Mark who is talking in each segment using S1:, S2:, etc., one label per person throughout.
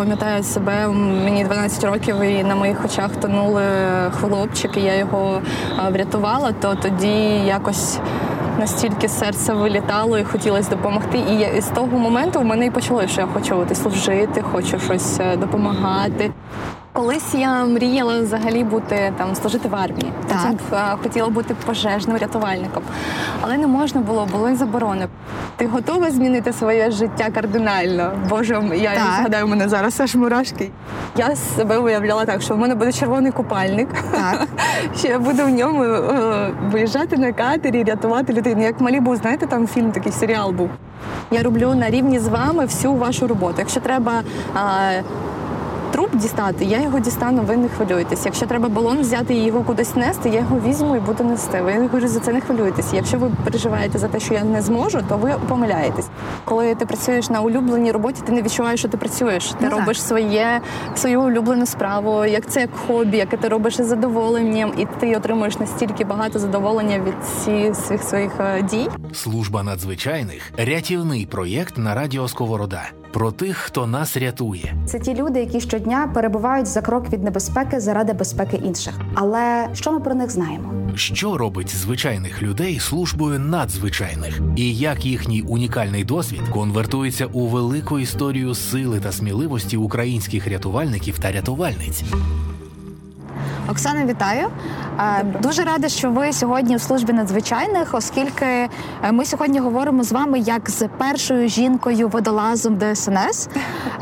S1: пам'ятаю себе, мені 12 років і на моїх очах тонули хлопчик, і я його врятувала, то тоді якось. Настільки серце вилітало і хотілося допомогти. І з того моменту в мене і почалося, що я хочу служити, хочу щось е, допомагати. Колись я мріяла взагалі бути там служити в армії.
S2: Так.
S1: Потім хотіла бути пожежним рятувальником, але не можна було, були заборони. Ти готова змінити своє життя кардинально? Боже, я
S2: Так.
S1: згадаю, мене зараз аж мурашки. Я себе уявляла так, що в мене буде червоний купальник.
S2: Так.
S1: Що я буду в ньому е, виїжджати на катері, рятувати людей. Ну, Як Малібу, знаєте, там фільм такий серіал був. Я роблю на рівні з вами всю вашу роботу. Якщо треба. е, Труп дістати, я його дістану, ви не хвилюєтесь. Якщо треба балон взяти і його кудись нести, я його візьму і буду нести. Ви говорю, за це не хвилюєтесь. Якщо ви переживаєте за те, що я не зможу, то ви помиляєтесь. Коли ти працюєш на улюбленій роботі, ти не відчуваєш, що ти працюєш. Ти
S2: Ну, так.
S1: робиш своє свою улюблену справу, як це як хобі, яке ти робиш із задоволенням, і ти отримуєш настільки багато задоволення від всіх своїх своїх е, дій.
S3: Служба надзвичайних рятівний проєкт на радіо Сковорода про тих, хто нас рятує.
S2: Це ті люди, які щодня перебувають за крок від небезпеки заради безпеки інших. Але що ми про них знаємо?
S3: Що робить звичайних людей службою надзвичайних, і як їхній унікальний досвід конвертується у велику історію сили та сміливості українських рятувальників та рятувальниць.
S2: Оксана, вітаю. Е, Дуже рада, що ви сьогодні в службі надзвичайних, оскільки е, ми сьогодні говоримо з вами як з першою жінкою водолазом ДСНС.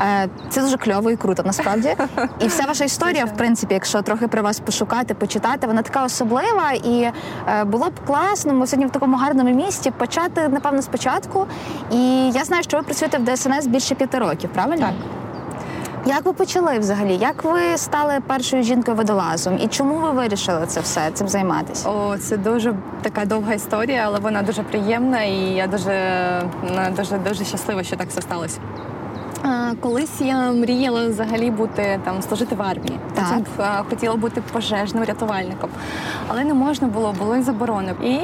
S2: Е, Це дуже кльово і круто, насправді. І вся ваша історія, в принципі, якщо трохи про вас пошукати, почитати, вона така особлива. І е, було б класно, ми сьогодні в такому гарному місті почати, напевно, спочатку. І я знаю, що ви працюєте в ДСНС більше п'яти років, правильно?
S1: Так.
S2: Як ви почали взагалі? Як ви стали першою жінкою водолазом? І чому ви вирішили це все цим займатися?
S1: О, це дуже така довга історія, але вона дуже приємна, і я дуже е, дуже дуже щаслива, що так все сталося. Колись я мріяла взагалі бути там служити в армії.
S2: Так.
S1: Потім хотіла бути пожежним рятувальником, але не можна було, були заборони. І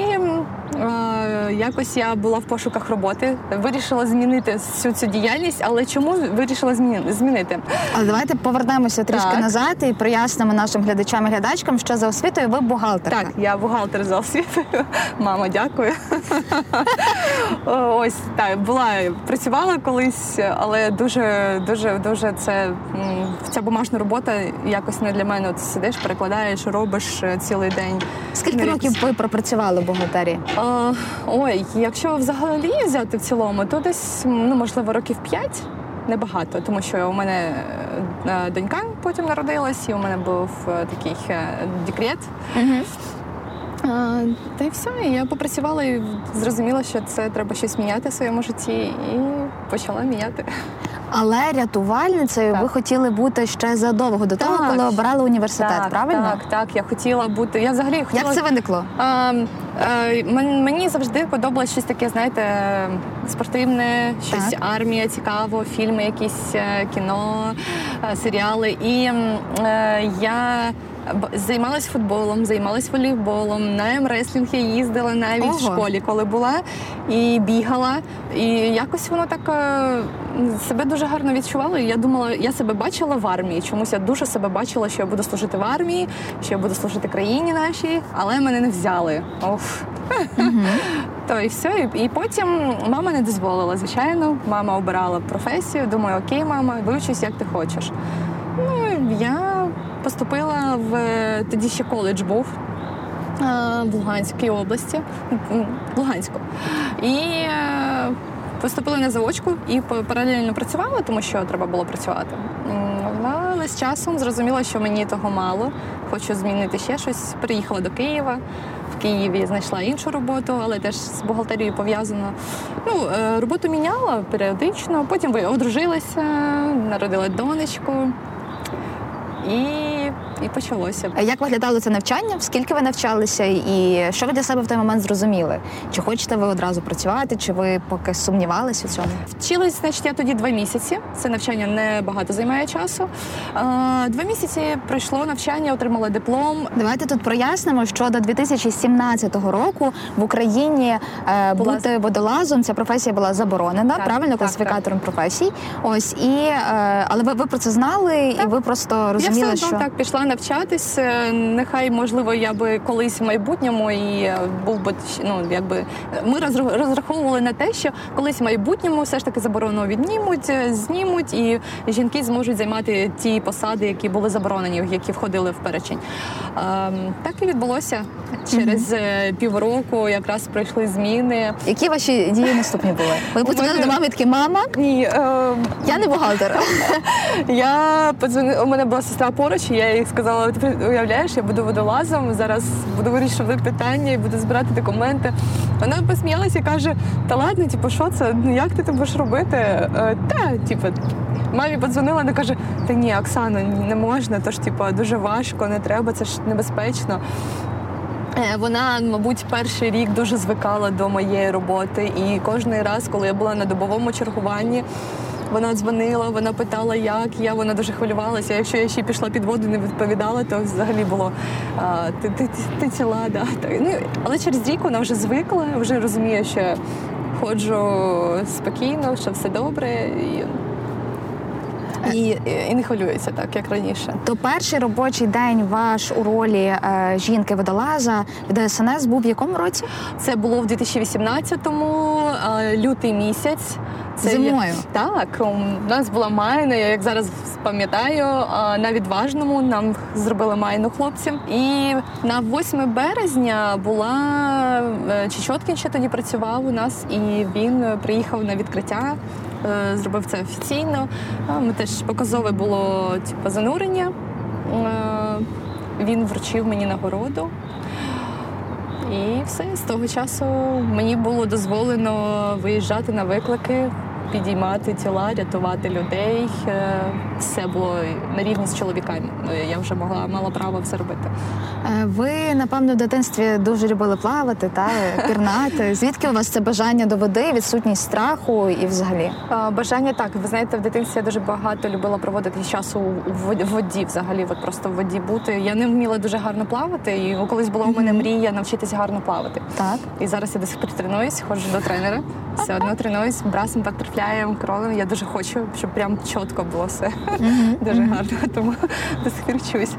S1: якось я була в пошуках роботи, вирішила змінити всю цю діяльність. Але чому вирішила зміни- змінити?
S2: Але давайте повернемося трішки
S1: Так.
S2: назад і прояснимо нашим глядачам і глядачкам, що за освітою ви бухгалтерка.
S1: Так, я бухгалтер за освітою. Мама, дякую. Ось так, була працювала колись, але дуже, дуже, дуже це ця бумажна робота якось не для мене. От сидиш, перекладаєш, робиш е, цілий день.
S2: Скільки років ви пропрацювали в бухгалтерії?
S1: А, ой, якщо взагалі взяти в цілому, то десь ну можливо років п'ять. Небагато, тому що у мене е, донька потім народилась, і у мене був е, такий декрет. декрет. А, Та й все. І я попрацювала і зрозуміла, що це треба щось міняти в своєму житті, і почала міняти.
S2: Але рятувальницею
S1: Так.
S2: ви хотіли бути ще задовго до того,
S1: Так.
S2: коли обирали університет,
S1: так,
S2: правильно?
S1: Так, так. Я хотіла бути. Я взагалі хотіла.
S2: Як це виникло?
S1: А, е, мен- мені завжди подобалось щось таке, знаєте, спортивне, щось
S2: Так.
S1: армія, цікаво, фільми, якісь е, кіно, е, серіали. І е, я займалась футболом, займалась волейболом, на емреслінг я їздила навіть в школі, коли була, і бігала. І якось воно так е, себе дуже гарно відчувала. І я думала, я себе бачила в армії. Чомусь я дуже себе бачила, що я буду служити в армії, що я буду служити країні нашій, але мене не взяли. Оф. То і все. І, потім мама не дозволила, звичайно. Мама обирала професію. Думаю, окей, мама, вивчись, як ти хочеш. Ну, я поступила в тоді ще коледж був. е, В Луганській області, Луганську. І е, поступила на заочку і па- паралельно працювала, тому що треба було працювати. Але з часом зрозуміла, що мені того мало. Хочу змінити ще щось. Приїхала до Києва. В Києві знайшла іншу роботу, але теж з бухгалтерією пов'язано. Ну, е, роботу міняла періодично, потім одружилася, народила донечку. І і почалося.
S2: А Як виглядало це навчання? Скільки ви навчалися, і що ви для себе в той момент зрозуміли? Чи хочете ви одразу працювати, чи ви поки сумнівалися у цьому?
S1: Вчилась, значить, я тоді два місяці. Це навчання не багато займає часу. Два місяці пройшло навчання, отримала диплом.
S2: Давайте тут прояснимо, що до 2017 року в Україні е,
S1: Була-
S2: бути водолазом ця професія була заборонена,
S1: Так,
S2: правильно
S1: так,
S2: класифікатором професій. Ось і е, але ви, ви про це знали, і ви просто розуміли,
S1: я все
S2: що
S1: так пішла навчатись. Е, Нехай можливо я би колись в майбутньому і е, був би ну якби ми розраховували на те, що колись в майбутньому все ж таки заборону віднімуть, е, знімуть, і жінки зможуть займати ті посади, які були заборонені, які входили в перечень. Ем, Так і відбулося через е, півроку. Якраз пройшли зміни.
S2: які ваші дії наступні були? Ви подзвонили
S1: мене-
S2: до мами такі, мама,
S1: Ні, е,
S2: я не бухгалтер.
S1: Я подзвонила, у мене була сестра поруч, і я їй сказала: ти уявляєш, я буду водолазом, зараз буду вирішувати питання і буду збирати документи. Вона посміялася і каже: Та ладно, типу, що це? Ну як ти це будеш робити? Е, Та, типу, мамі подзвонила, вона каже: Та ні, Оксана, не можна, то ж типу, дуже важко, не треба, це ж небезпечно. Е, Вона, мабуть, перший рік дуже звикала до моєї роботи, і кожен раз, коли я була на добовому чергуванні, вона дзвонила, вона питала, як я. Вона дуже хвилювалася. Якщо я ще пішла під воду, не відповідала, то взагалі було а, ти, ти, ти, ціла, да. Ну, але через рік вона вже звикла, вже розуміє, що ходжу спокійно, що все добре, і, і, і не хвилюється так, як раніше.
S2: То перший робочий день ваш у ролі е, жінки водолаза в ДСНС був в якому році?
S1: Це було в 2018-му, а, лютий місяць. Це
S2: Зимою?
S1: є- Так, у нас була майна, я як зараз пам'ятаю, а, на відважному нам зробили майну хлопці. І на 8 березня була е, Чечоткін ще тоді працював у нас, і він е, приїхав на відкриття. Е, Зробив це офіційно. Ми теж показове було типу, занурення. Е, Він вручив мені нагороду. І все з того часу мені було дозволено виїжджати на виклики, підіймати тіла, рятувати людей. Е, Все було на рівні з чоловіками. Ну, Я вже могла мала право все робити.
S2: Е, Ви, напевно, в дитинстві дуже любили плавати та пірнати. Звідки у вас це бажання до води, відсутність страху і взагалі?
S1: Бажання так. Ви знаєте, в дитинстві я дуже багато любила проводити часу у в воді, взагалі, от просто в воді бути. Я не вміла дуже гарно плавати, і колись була у мене мрія навчитися гарно плавати.
S2: Так.
S1: І зараз я до сих пір тренуюсь, ходжу до тренера. Все одно тренуюсь брасом, батерфляєм, кролем. Я дуже хочу, щоб прям чітко було все дуже гарно, тому до сих пір вчусь.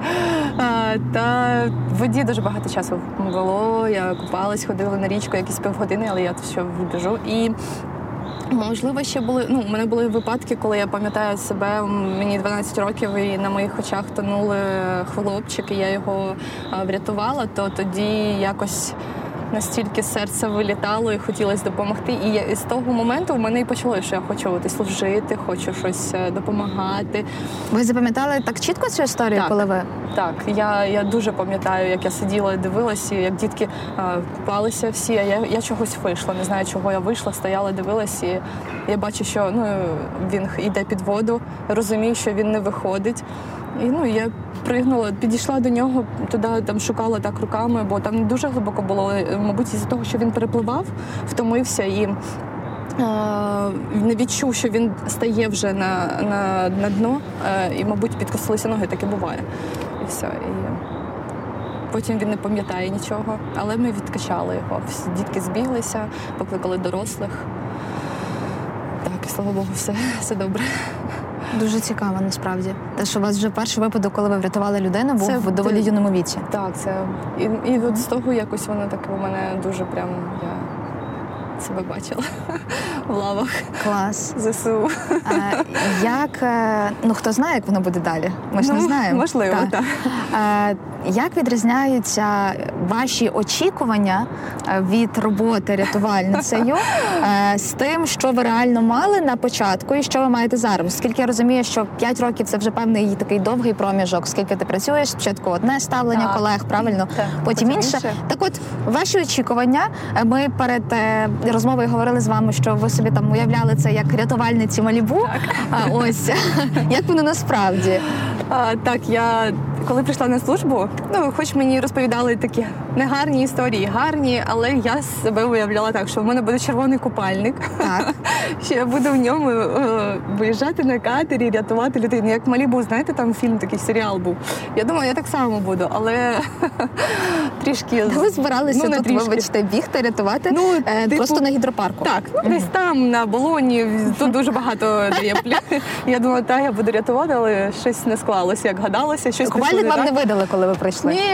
S1: А, Та в воді дуже багато часу було. Я купалась, ходила на річку якісь півгодини, але я тут ще біжу. І Можливо, ще були. Ну, у мене були випадки, коли я пам'ятаю себе, мені 12 років, і на моїх очах тонули хлопчик, і я його врятувала, то тоді якось настільки серце вилітало і хотілося допомогти. І я, і з того моменту в мене і почалося, що я хочу от, служити, хочу щось е, допомагати.
S2: Ви запам'ятали так чітко цю історію,
S1: Так.
S2: коли ви
S1: Так, я, я дуже пам'ятаю, як я сиділа і дивилася, як дітки а, купалися всі. А я, я чогось вийшла. Не знаю, чого я вийшла, стояла, дивилась, і я бачу, що ну він йде під воду, розумію, що він не виходить. І ну я пригнула, підійшла до нього, туди там шукала так руками, бо там дуже глибоко було. е, Мабуть, із-за того, що він перепливав, втомився і. е, Не відчув, що він стає вже на, на, на дно, е, і, мабуть, підкосилися ноги, таке буває. І все. І потім він не пам'ятає нічого. Але ми відкачали його. Всі дітки збіглися, покликали дорослих. Так, і слава Богу, все, все добре.
S2: Дуже цікаво насправді. Те, що у вас вже перший випадок, коли ви врятували людину, був
S1: Це
S2: в доволі
S1: ти-
S2: юному віці.
S1: Так, це і, і от з того якось воно таке у мене дуже прям я себе бачила в лавах
S2: Клас.
S1: ЗСУ.
S2: А, як е, ну хто знає, як воно буде далі? Ми ж не
S1: Ну,
S2: знаємо.
S1: можливо, так.
S2: Е, Як відрізняються ваші очікування е, від роботи рятувальницею з тим, що ви реально мали на початку і що ви маєте зараз? Оскільки я розумію, що 5 років це вже певний такий довгий проміжок, скільки ти працюєш, спочатку одне ставлення
S1: Так.
S2: колег, правильно,
S1: Так,
S2: потім
S1: потім
S2: інше. Так, от ваші очікування. Ми перед розмовою говорили з вами, що ви собі там уявляли це як рятувальниці Малібу. А ось як вони насправді?
S1: А, так, я коли прийшла на службу, ну хоч мені розповідали такі негарні історії, гарні, але я себе уявляла так, що в мене буде червоний купальник.
S2: Так.
S1: Що я буду в ньому е, виїжджати на катері, рятувати людей. Ну, як Малібу, знаєте, там фільм такий серіал був. Я думаю, я так само буду, але трішки
S2: Та ви збиралися
S1: ну,
S2: тут, вибачте, бігти, рятувати
S1: Ну,
S2: е,
S1: типу,
S2: просто на гідропарку.
S1: Так, ну, десь там на болоні тут дуже багато де є пля- Я думала, так, я буду рятувати, але щось не склалося, як гадалося. Щось пішло
S2: Купальник вам не видали, коли ви прийшли?
S1: Ні,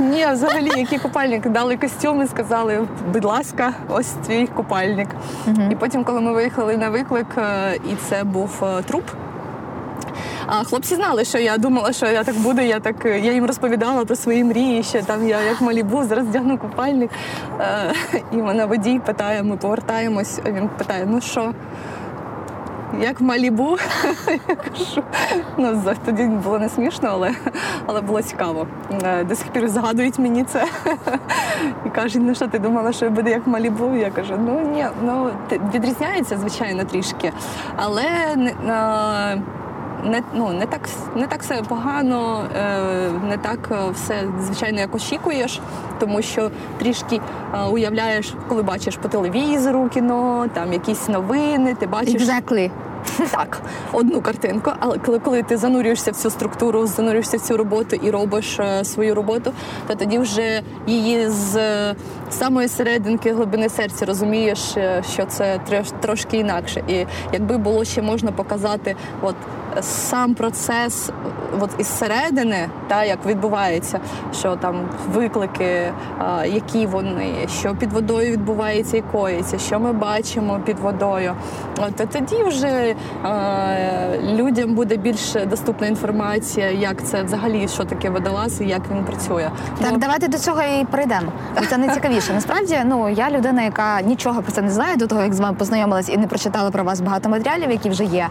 S1: ні, взагалі, який купальник. Дали костюм і сказали, будь ласка, ось твій купальник. І потім, коли ми виїхали на виклик, е, і це був е, труп. А хлопці знали, що я думала, що я так буду. Я так я їм розповідала про свої мрії. Що там я як малібу, зараз вдягну купальник. Е, і мене водій питає, ми повертаємось. а Він питає: ну що? Як в Малібу, я кажу, ну тоді було не смішно, але, але було цікаво. Е, До сих пір згадують мені це і кажуть, ну що ти думала, що буде як в Малібу? Я кажу, ну ні, ну відрізняється, звичайно, трішки, але не, ну, не, так, не так все погано, е, не так е, все звичайно, як очікуєш, тому що трішки е, уявляєш, коли бачиш по телевізору кіно, там якісь новини, ти бачиш
S2: Exactly.
S1: так, одну картинку, але коли, коли ти занурюєшся в цю структуру, занурюєшся в цю роботу і робиш е, свою роботу, то тоді вже її з е, самої серединки глибини серця розумієш, е, що це трош- трошки інакше. І якби було ще можна показати, от сам процес от із середини, та як відбувається, що там виклики, е, які вони, що під водою відбувається і коїться, що ми бачимо під водою. От тоді вже е, людям буде більш доступна інформація, як це взагалі, що таке водолаз і як він працює.
S2: Так,
S1: Бо-
S2: давайте до цього і прийдемо. Бо це найцікавіше. Насправді, ну я людина, яка нічого про це не знає до того, як з вами познайомилась і не прочитала про вас багато матеріалів, які вже є.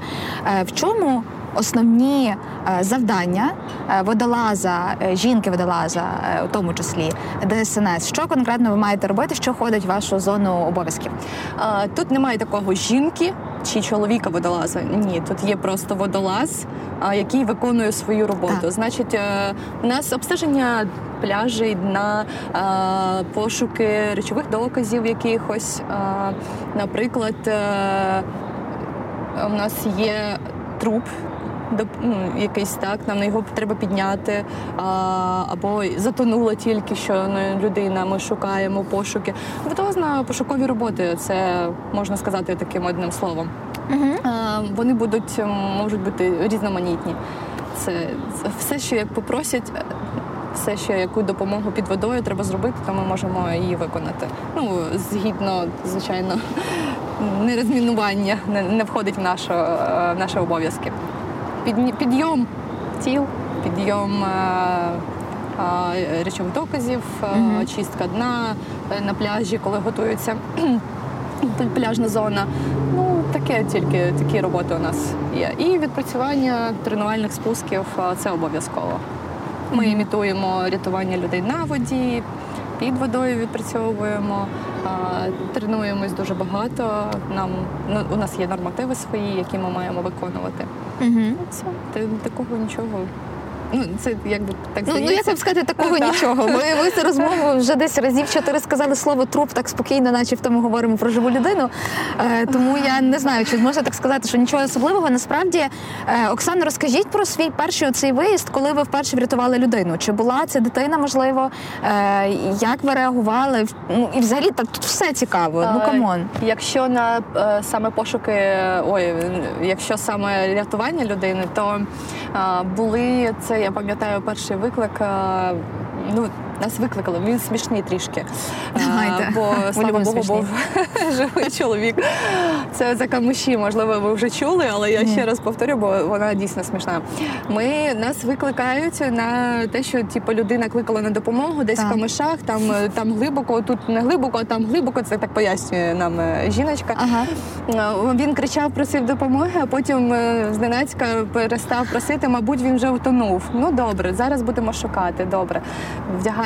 S2: Е, В чому основні е, завдання е, водолаза, е, жінки-водолаза, у тому числі ДСНС? Що конкретно ви маєте робити, що входить в вашу зону обов'язків?
S1: Тут немає такого жінки чи чоловіка водолаза. Ні, тут є просто водолаз, який виконує свою роботу.
S2: Так.
S1: Значить, у нас обстеження пляжей, дна, а, пошуки речових доказів якихось. А, Наприклад, е, у нас є труп. Ну, якийсь так, нам його треба підняти, а, або затонула тільки що ну, людина. Ми шукаємо пошуки. Водолазна пошукові роботи, це можна сказати таким одним словом. А, вони будуть можуть бути різноманітні. Це все, що як попросять, е, все, що яку допомогу під водою треба зробити, то ми можемо її виконати. Ну, згідно, звичайно, не розмінування не, не входить в, нашу, е, в наші обов'язки. Підйом тіл, підйом. е, е, Речових доказів, е, чистка дна на пляжі, коли готуються пляжна зона. Ну, таке тільки такі роботи у нас є. І відпрацювання тренувальних спусків це обов'язково. Ми імітуємо рятування людей на воді, під водою відпрацьовуємо, тренуємось дуже багато. Нам ну, у нас є нормативи свої, які ми маємо виконувати.
S2: Угу.
S1: Це такого нічого. Ну, це якби так
S2: Ну, ну
S1: здається.
S2: як вам сказати, такого
S1: Так.
S2: нічого. Ви, ви цю розмову вже десь разів чотири сказали слово труп так спокійно, начебто ми говоримо про живу людину. Е, тому я не знаю, чи можна так сказати, що нічого особливого. Насправді, е, Оксано, розкажіть про свій перший оцей виїзд, коли ви вперше врятували людину. Чи була це дитина, можливо? Е, як ви реагували? Ну і взагалі так тут все цікаво. Ну
S1: Е,
S2: come on.
S1: Якщо на е, саме пошуки, ой, якщо саме рятування людини, то е, були це, я пам'ятаю, перший виклик. е, ну, нас викликали, він смішний трішки. Е,
S2: Давайте.
S1: Бо, слава Богу, був живий чоловік. Це за камуші, можливо, ви вже чули, але я ще раз повторю, бо вона дійсно смішна. Ми нас викликають на те, що типу, людина кликала на допомогу десь
S2: Так.
S1: в камишах, там, там глибоко, тут не глибоко, а там глибоко. Це так пояснює нам е, жіночка.
S2: Ага.
S1: Е, Він кричав, просив допомоги, а потім е, зненацька перестав просити. Мабуть, він вже утонув. Ну добре, зараз будемо шукати. Добре,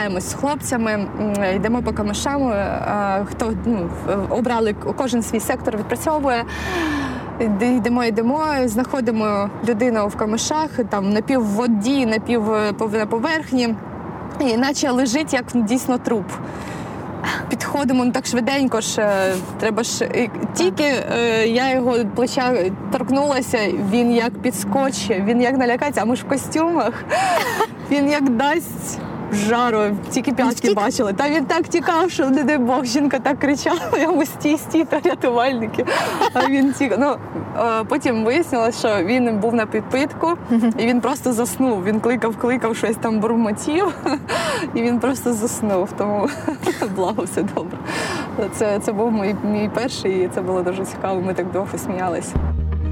S1: вдягаємось з хлопцями, йдемо по камишам. е, Хто ну, обрали кожен свій сектор, відпрацьовує. Йдемо, йдемо, знаходимо людину в камишах, там напів в воді, напів е, на поверхні, і наче лежить як дійсно труп. Підходимо ну так швиденько ж, е, треба ж тільки е, я його плеча торкнулася, він як підскочить, він як налякається, а ми ж в костюмах. Він як дасть жару, тільки п'ятки бачили. Та він так тікав, що не дай Бог, жінка так кричала, йому стій, стій, то рятувальники. А він тік. Ну е, потім вияснилось, що він був на підпитку, і він просто заснув. Він кликав, кликав, щось там бурмотів, і він просто заснув. Тому благо все добре. Це, це був мій, мій перший, і це було дуже цікаво. Ми так довго сміялися.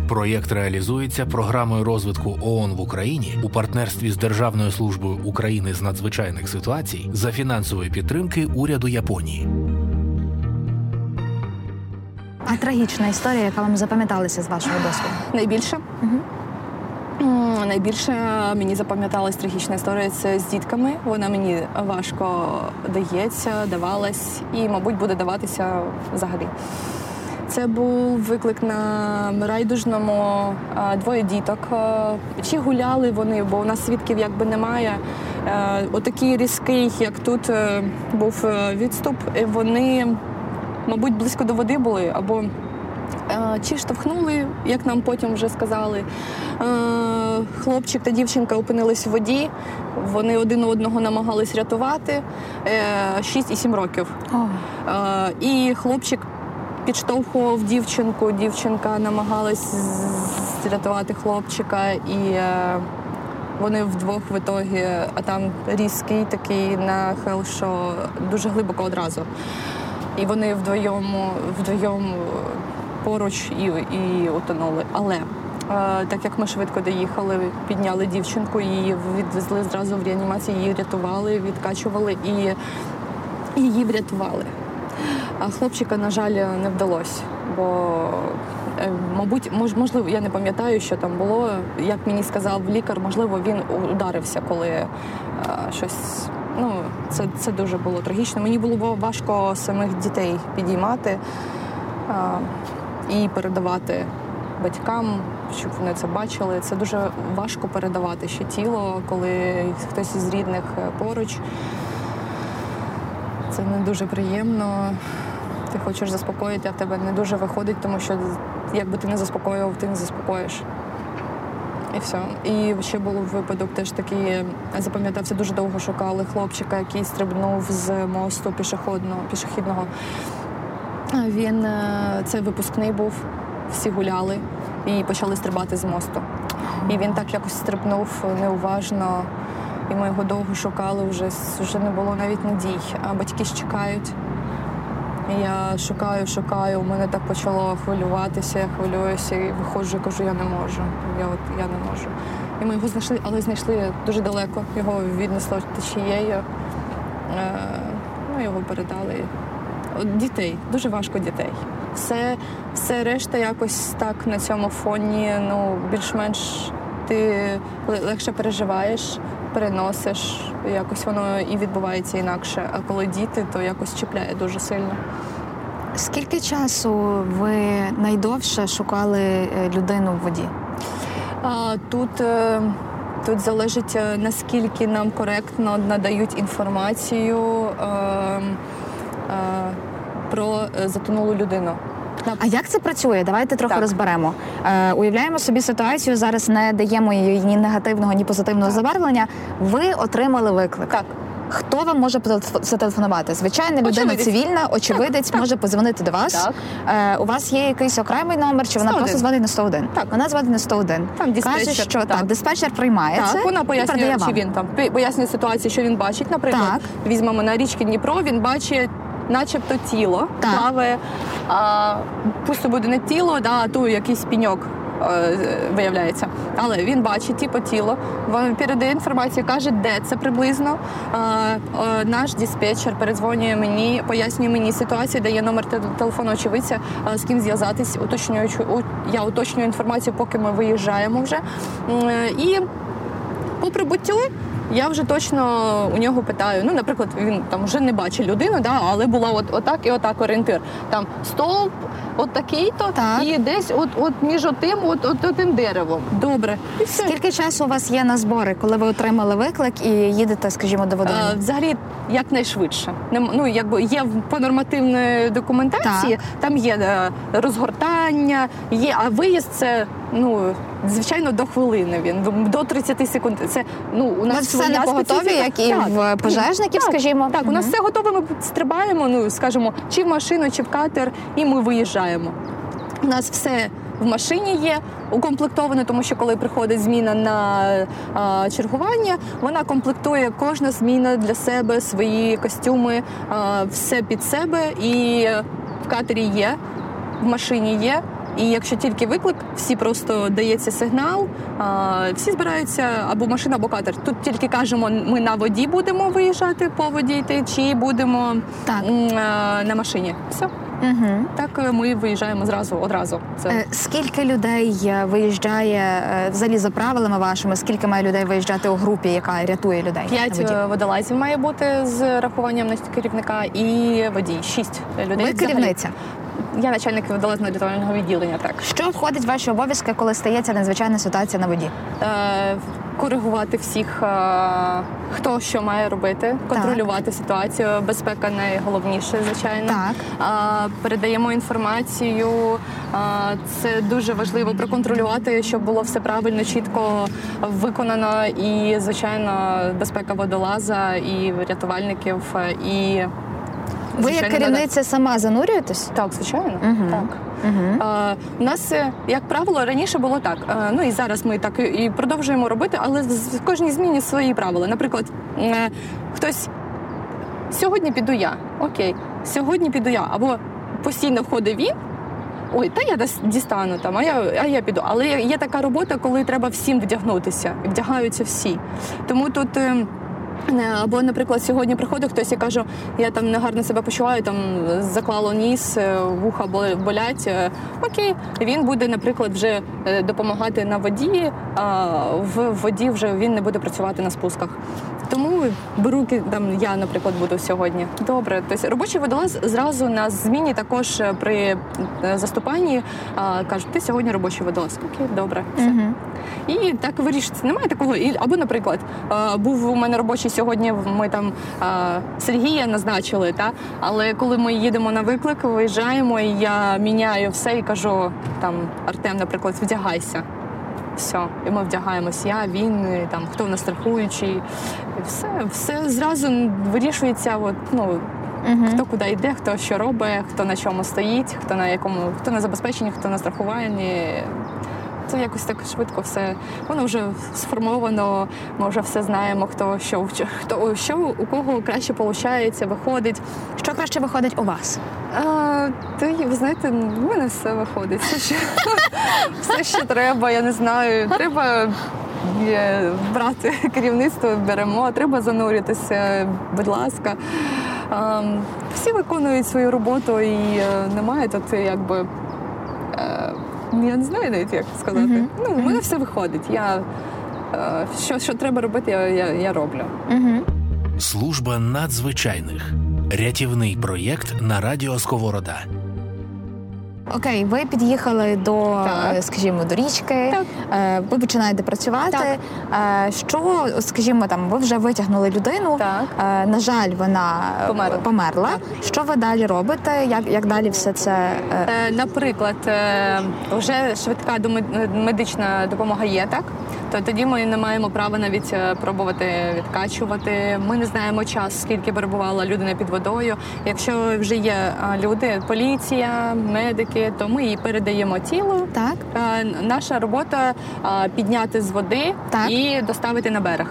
S3: Проєкт реалізується програмою розвитку ООН в Україні у партнерстві з Державною службою України з надзвичайних ситуацій за фінансової підтримки уряду Японії.
S2: А трагічна історія, яка вам запам'яталася з вашого досвіду?
S1: Найбільше. М, Найбільше мені запам'яталась трагічна історія це з дітками. Вона мені важко дається, давалась і, мабуть, буде даватися взагалі. Це був виклик на райдужному двоє діток. Чи гуляли вони, бо у нас свідків якби немає. Е, Отакий різкий, як тут е, був е, відступ, і вони, мабуть, близько до води були або Е, Чи штовхнули, як нам потім вже сказали. Е, Хлопчик та дівчинка опинились в воді, вони один одного намагались рятувати Е, 6 і 7 років. Е, І хлопчик підштовхував дівчинку, дівчинка намагалась зрятувати хлопчика, і е, вони вдвох в ітогі, а там різкий такий нахил, що дуже глибоко одразу. І вони вдвоєм, вдвоєм поруч і, і утонули. Але е, так як ми швидко доїхали, підняли дівчинку, її відвезли зразу в реанімацію, її рятували, відкачували і її врятували. А хлопчика, на жаль, не вдалося, бо, е, мабуть, мож, можливо, я не пам'ятаю, що там було. Як мені сказав лікар, можливо, він ударився, коли е, щось. Ну, це, це дуже було трагічно. Мені було важко самих дітей підіймати е, і передавати батькам, щоб вони це бачили. Це дуже важко передавати ще тіло, коли хтось із рідних е, поруч. Це не дуже приємно. Ти хочеш заспокоїти, а в тебе не дуже виходить, тому що якби ти не заспокоював, ти не заспокоїш. І все. І ще був випадок теж такий, запам'ятався, дуже довго шукали хлопчика, який стрибнув з мосту пішохідного. пішохідного. Він е, це випускний був, всі гуляли і почали стрибати з мосту. І він так якось стрибнув неуважно, і ми його довго шукали, вже, вже не було навіть надій. А батьки ж чекають. Я шукаю, шукаю, у мене так почало хвилюватися, я хвилююся і виходжу кажу, я не можу. Я от я не можу. І ми його знайшли, але знайшли дуже далеко. Його віднесло течією. Е, ну, його передали. От дітей, дуже важко дітей. Все, все решта якось так на цьому фоні, ну, більш-менш ти легше переживаєш, переносиш, якось воно і відбувається інакше. А коли діти, то якось чіпляє дуже сильно.
S2: Скільки часу ви найдовше шукали е, людину в воді?
S1: А, тут, е, тут залежить, е, наскільки нам коректно надають інформацію е, е, про затонулу людину.
S2: А як це працює? Давайте трохи
S1: Так.
S2: розберемо. Е, уявляємо собі ситуацію. Зараз не даємо їй ні негативного, ні позитивного
S1: Так.
S2: забарвлення. Ви отримали виклик.
S1: Так.
S2: Хто вам може зателефонувати? Звичайна людина
S1: Очевидець.
S2: цивільна, очевидець
S1: так.
S2: може позвонити до вас.
S1: Так.
S2: Е, у вас є якийсь окремий номер, чи вона
S1: 101.
S2: просто зводить на 101?
S1: Так.
S2: Вона зводить на 101.
S1: Там диспетчер,
S2: Каже, що так,
S1: так.
S2: диспетчер приймає це
S1: Так, вона
S2: і
S1: пояснює, чи він там пояснює ситуацію, що він бачить. Наприклад,
S2: Так.
S1: візьмемо на річки Дніпро, він бачить. Начебто тіло
S2: Так.
S1: плаває, а пусто буде не тіло, да, а ту якийсь піньок е, виявляється. Але він бачить типу, тіло, він передає інформацію, каже, де це приблизно. Наш диспетчер передзвонює мені, пояснює мені ситуацію, дає номер телефону очевидця, з ким зв'язатись, уточнюючи, у- я уточнюю інформацію, поки ми виїжджаємо вже. І по прибуттю я вже точно у нього питаю. Ну, наприклад, він там вже не бачить людину, да, але була от отак і отак орієнтир. Там стовп, от такий-то,
S2: Так.
S1: і десь от, от між отим, от, от тим деревом. Добре. І все.
S2: Скільки часу у вас є на збори, коли ви отримали виклик і їдете, скажімо, до водойми?
S1: Взагалі, якнайшвидше. Ну, якби є по нормативної документації, там є е, розгортання, є, а виїзд це ну, звичайно до хвилини. Він до 30 секунд. Це ну у нас
S2: все на поготові, як і
S1: Так.
S2: в пожежників,
S1: Так,
S2: скажімо.
S1: Так, у нас все готове. Ми стрибаємо, ну скажімо, чи в машину, чи в катер, і ми виїжджаємо. У нас все в машині є укомплектоване, тому що коли приходить зміна на а, чергування, вона комплектує кожна зміна для себе свої костюми, а, все під себе. І в катері є, в машині є. І якщо тільки виклик, всі просто дається сигнал, а, всі збираються або машина, або катер. Тут тільки кажемо, ми на воді будемо виїжджати по воді йти, чи будемо
S2: Так.
S1: а, на машині. Все.
S2: Угу.
S1: Так е, ми виїжджаємо зразу одразу. Це
S2: Е, Скільки людей е, виїжджає взагалі за правилами вашими? Скільки має людей виїжджати у групі, яка рятує людей?
S1: п'ять водолазів має бути з рахуванням на керівника і водій. Шість людей.
S2: Ви керівниця.
S1: Я начальник водолазного рятувального відділення. Так
S2: Що входить в ваші обов'язки, коли стається надзвичайна ситуація на воді?
S1: е, коригувати всіх, е, хто що має робити, контролювати ситуацію. Безпека найголовніше, звичайно.
S2: Так.
S1: Передаємо інформацію. Це дуже важливо проконтролювати, щоб було все правильно, чітко виконано. І, звичайно, безпека водолаза і рятувальників. І
S2: Ви як керівниця сама занурюєтесь?
S1: Так, звичайно.
S2: Мгм.
S1: Так.
S2: Угу.
S1: А, У нас, е, як правило, раніше було так. Е, Ну і зараз ми так і- продовжуємо робити, але в кожній зміні свої правила. Наприклад, е, хтось сьогодні піду я. Окей, сьогодні піду я. Або постійно входить він. Ой, та я дістану там, а я, а я піду. Але є- така робота, коли треба всім вдягнутися, вдягаються всі. Тому тут. Е, Або, наприклад, сьогодні приходить хтось і каже, я там негарно себе почуваю, там заклало ніс, е, вуха болять. Е, Окей, він буде, наприклад, вже допомагати на воді, а в воді вже він не буде працювати на спусках. Тому беру там я, наприклад, буду сьогодні. Добре, тобто робочий водолаз зразу на зміні також е, при е, заступанні а, кажуть, ти сьогодні робочий водолаз. Окей, добре. Все.
S2: Угу.
S1: І так вирішиться. Немає такого. Або, наприклад, е, був у мене робочий сьогодні. Ми там Сергія назначили, та але коли ми їдемо на виклик, виїжджаємо, і я міняю все і кажу там Артем, наприклад, вдягайся. Все, і ми вдягаємось. Я, він, там хто в нас страхуючий, все, все зразу вирішується. От, ну,
S2: Угу.
S1: хто куди йде, хто що робить, хто на чому стоїть, хто на якому, хто на забезпеченні, хто на страхуванні. Це якось так швидко все. Воно вже сформовано. Ми вже все знаємо, хто що хто що у кого краще виходить, виходить.
S2: Що краще виходить у вас?
S1: А, то ви знаєте, в мене все виходить. Все, що, все, що треба, я не знаю. Треба е, брати керівництво, беремо, треба зануритися, будь ласка. А, всі виконують свою роботу і е, немає тут якби. Е, Я не знаю навіть як сказати.
S2: Мгм.
S1: Ну, у мене все виходить. Я, е, що, що треба робити, я, я, я роблю.
S2: Угу.
S3: Служба надзвичайних. Рятівний проєкт на радіо Сковорода.
S2: Окей, ви під'їхали до,
S1: Так.
S2: е, скажімо, до річки.
S1: Так.
S2: Е, Ви починаєте працювати. Так. Що, скажімо, там ви вже витягнули людину.
S1: Так.
S2: Е, На жаль, вона
S1: померла.
S2: Померла. Так. Що ви далі робите? Як, як далі все це? е,
S1: Е, Наприклад, е, вже швидка медична допомога є, так? То тоді ми не маємо права навіть е, пробувати відкачувати. Ми не знаємо час, скільки перебувала людина під водою. Якщо вже є е, люди, поліція, медики, то ми їй передаємо тіло.
S2: Так?
S1: Е, Наша робота підняти з води
S2: Так.
S1: і доставити на берег.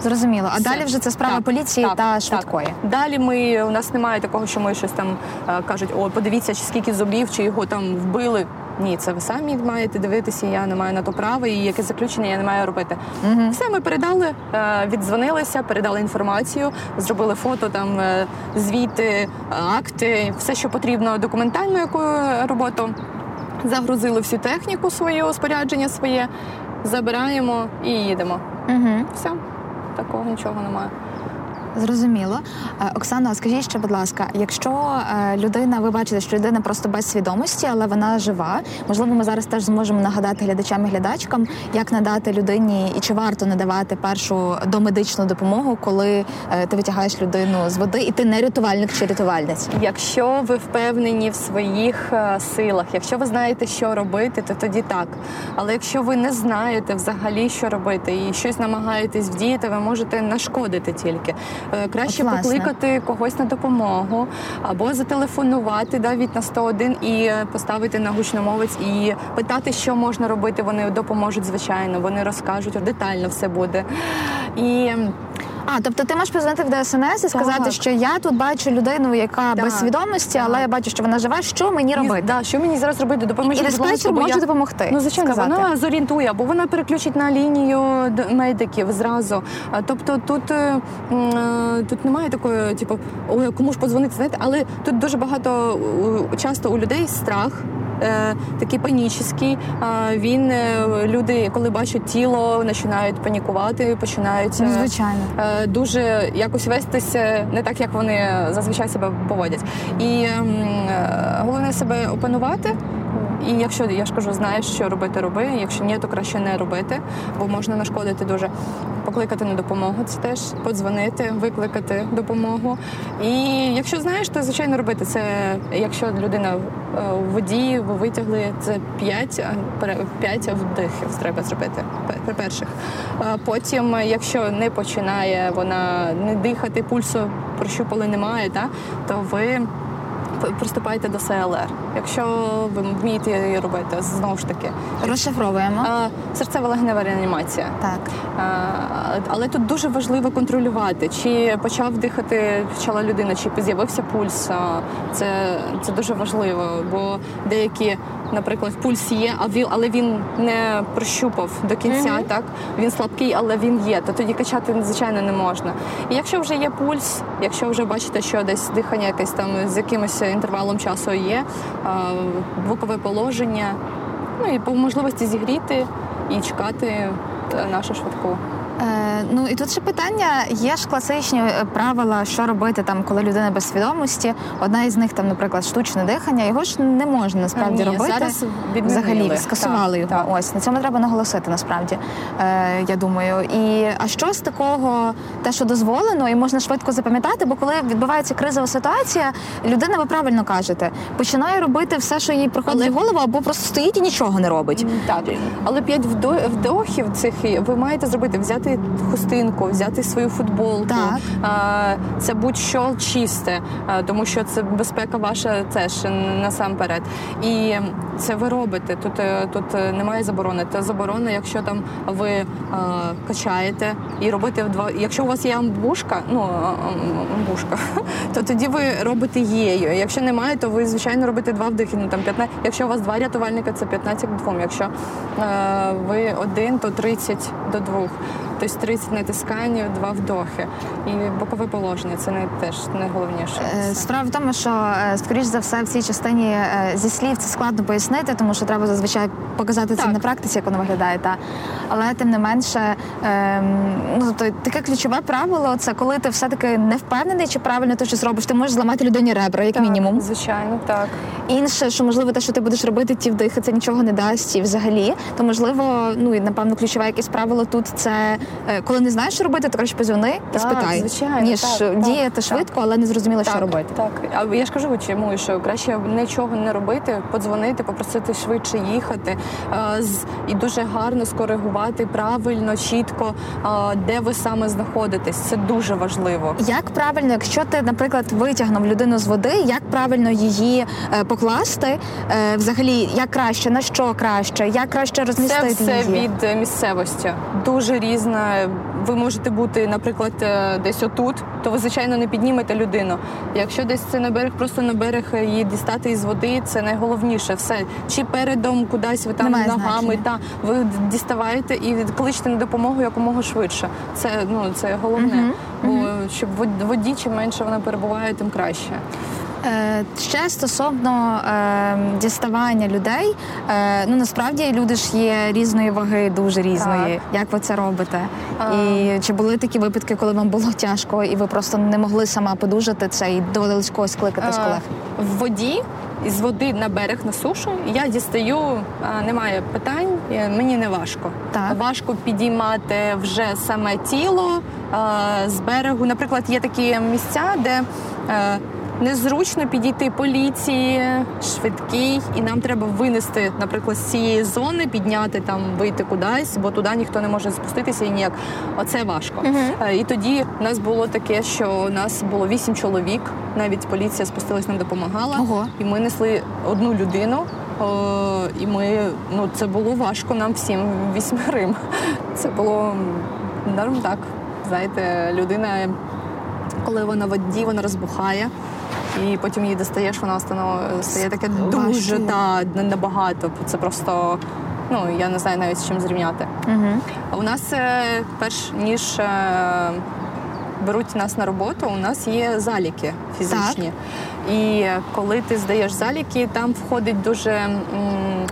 S2: Зрозуміло. А
S1: Все.
S2: далі вже це справа
S1: Так,
S2: поліції
S1: так,
S2: та
S1: так.
S2: швидкої.
S1: Далі ми у нас немає такого, що ми щось там кажуть, о, подивіться, скільки зубів, чи його там вбили. Ні, це ви самі маєте дивитися. Я не маю на то права, і яке заключення я не маю робити.
S2: Угу.
S1: Все ми передали, е, віддзвонилися, передали інформацію, зробили фото, там е, звіти, акти, все, що потрібно, документальну яку роботу. Загрузили всю техніку свою, спорядження своє, забираємо і їдемо.
S2: Угу.
S1: Все, такого нічого немає.
S2: Зрозуміло. Е, Оксано, скажіть ще, будь ласка, якщо е, людина, ви бачите, що людина просто без свідомості, але вона жива, можливо, ми зараз теж зможемо нагадати глядачам і глядачкам, як надати людині і чи варто надавати першу домедичну допомогу, коли е, ти витягаєш людину з води, і ти не рятувальник чи рятувальниця.
S1: Якщо ви впевнені в своїх силах, якщо ви знаєте, що робити, то тоді так. Але якщо ви не знаєте взагалі, що робити, і щось намагаєтесь вдіяти, ви можете нашкодити тільки. Е, Краще
S2: От,
S1: покликати когось на допомогу або зателефонувати навіть на 101 і поставити на гучномовець і питати, що можна робити. Вони допоможуть, звичайно. Вони розкажуть детально все буде. І
S2: А, тобто ти можеш позвонити в ДСНС і сказати,
S1: Так.
S2: що я тут бачу людину, яка
S1: Так,
S2: без свідомості, але
S1: так.
S2: я бачу, що вона жива. Що мені робити?
S1: І, да, що мені зараз робити? Допоможіть,
S2: І диспетчер може
S1: я-
S2: допомогти.
S1: Ну, звичайно,
S2: сказати.
S1: вона зорієнтує, або вона переключить на лінію медиків зразу. Тобто тут, е, е, тут немає такої, типу, ой, кому ж подзвонити, знаєте, але тут дуже багато часто у людей страх. Е, Такий панічний. Е, Він е, люди, коли бачать тіло, починають панікувати, починають
S2: Ну,
S1: е,
S2: звичайно.
S1: е, дуже якось вестися не так, як вони зазвичай себе поводять. І ем, е, головне себе опанувати. І якщо я ж кажу, знаєш, що робити, роби. Якщо ні, то краще не робити, бо можна нашкодити дуже. Покликати на допомогу, це теж подзвонити, викликати допомогу. І якщо знаєш, то звичайно робити це. Якщо людина е, у воді, ви витягли це 5, 5 вдихів треба зробити пе- перших. Е, Потім, якщо не починає вона не дихати, пульсу прощупали немає, та, то ви п- приступаєте до СЛР. Якщо ви вмієте її робити, знову ж таки.
S2: Розшифровуємо.
S1: Серцева Серцево-легнева реанімація.
S2: Так.
S1: Але тут дуже важливо контролювати, чи почав дихати почала людина, чи з'явився пульс. Це, це дуже важливо, бо деякі, наприклад, пульс є, а він, але він не прощупав до кінця. Так він слабкий, але він є. То тоді качати звичайно не можна. І якщо вже є пульс, якщо вже бачите, що десь дихання якесь там з якимось інтервалом часу є, е, бокове положення, ну і по можливості зігріти і чекати е, нашу швидку.
S2: Е, ну і тут ще питання: є ж класичні е, правила, що робити там, коли людина без свідомості. Одна із них там, наприклад, штучне дихання. Його ж не можна насправді
S1: Ні,
S2: робити.
S1: зараз.
S2: Взагалі скасували
S1: Так,
S2: його.
S1: так.
S2: Ось на цьому треба наголосити насправді. Е, я думаю. І а що з такого, те, що дозволено, і можна швидко запам'ятати, бо коли відбувається кризова ситуація, людина, ви правильно кажете, починає робити все, що їй приходить
S1: Але-
S2: в голову, або просто стоїть і нічого не робить.
S1: Так, але п'ять вдо- вдохів цих ви маєте зробити: взяти хустинку, взяти свою футболку.
S2: Так.
S1: Це будь-що чисте, тому що це безпека ваша теж насамперед. І це ви робите. Тут, е, тут е, немає заборони. Це заборона, якщо там ви а, качаєте і робите два. Якщо у вас є амбушка, ну амбушка, то тоді ви робите її. Якщо немає, то ви звичайно робите два вдихи. Ну там 15. Якщо у вас два рятувальника, це 15 к 2. Якщо е, ви один, то 30 до 2. Тобто 30 натискань, два вдохи. І бокове положення це не теж найголовніше.
S2: Е, Справа в тому, що е, скоріш за все в цій частині е, зі слів це складно пояснити, тому що треба зазвичай показати це на практиці, як воно виглядає. Та але тим не менше, ем, ну тобто таке ключове правило це коли ти все-таки не впевнений, чи правильно ти щось робиш. Ти можеш зламати людині ребра, як
S1: Так,
S2: мінімум.
S1: Звичайно, так.
S2: Інше, що можливо, те, що ти будеш робити, ті вдихи, це нічого не дасть і взагалі. То можливо, ну і напевно ключове якесь правило тут це коли не знаєш, що робити, то краще позвони і спитай,
S1: звичайно,
S2: ніж
S1: так, так,
S2: діяти
S1: так.
S2: швидко, але не зрозуміло, що робити.
S1: Так, а я ж кажу, чому що краще нічого не робити, подзвонити, попросити швидше їхати з- і дуже гарно скоригувати правильно, чітко, а, де ви саме знаходитесь. Це дуже важливо.
S2: Як правильно, якщо ти, наприклад, витягнув людину з води, як правильно її е, покласти? Е, взагалі, як краще, на що краще, як краще
S1: Це все
S2: її?
S1: від е, місцевості. Дуже різна. Ви можете бути, наприклад, е, десь отут, то ви звичайно не піднімете людину. Якщо десь це на берег, просто на берег її дістати із води, це найголовніше. Все чи передом кудись ви там
S2: Немає
S1: ногами,
S2: значення.
S1: та ви діставаєте і кличете на допомогу якомога швидше. Це ну це головне.
S2: Мгм,
S1: Бо щоб воді чим менше вона перебуває, тим краще.
S2: Е, Ще стосовно е, діставання людей, е, ну насправді люди ж є різної ваги, дуже різної. Як ви це робите?
S1: А.
S2: І чи були такі випадки, коли вам було тяжко, і ви просто не могли сама подужати це і доводилось когось кликати з
S1: Е,
S2: колег?
S1: В воді із води на берег на сушу я дістаю, е, немає питань, е, мені не важко.
S2: Так.
S1: Важко підіймати вже саме тіло е, з берегу. Наприклад, є такі місця, де е, незручно підійти поліції, швидкий, і нам треба винести, наприклад, з цієї зони, підняти там, вийти кудись, бо туди ніхто не може спуститися і ніяк. Оце важко. Е, І тоді в нас було таке, що у нас було вісім чоловік. Навіть поліція спустилась, нам допомагала.
S2: Ого.
S1: І ми несли одну людину. О, і ми, ну це було важко нам всім вісьмерим. Це було норм так. Знаєте, людина, коли вона в воді, вона розбухає. І потім її достаєш, вона стано, стає таке дуже та, набагато. Це просто, ну я не знаю навіть з чим зрівняти.
S2: Угу.
S1: А У нас е, перш ніж е, беруть нас на роботу, у нас є заліки фізичні. І коли ти здаєш заліки, там входить дуже. м, е,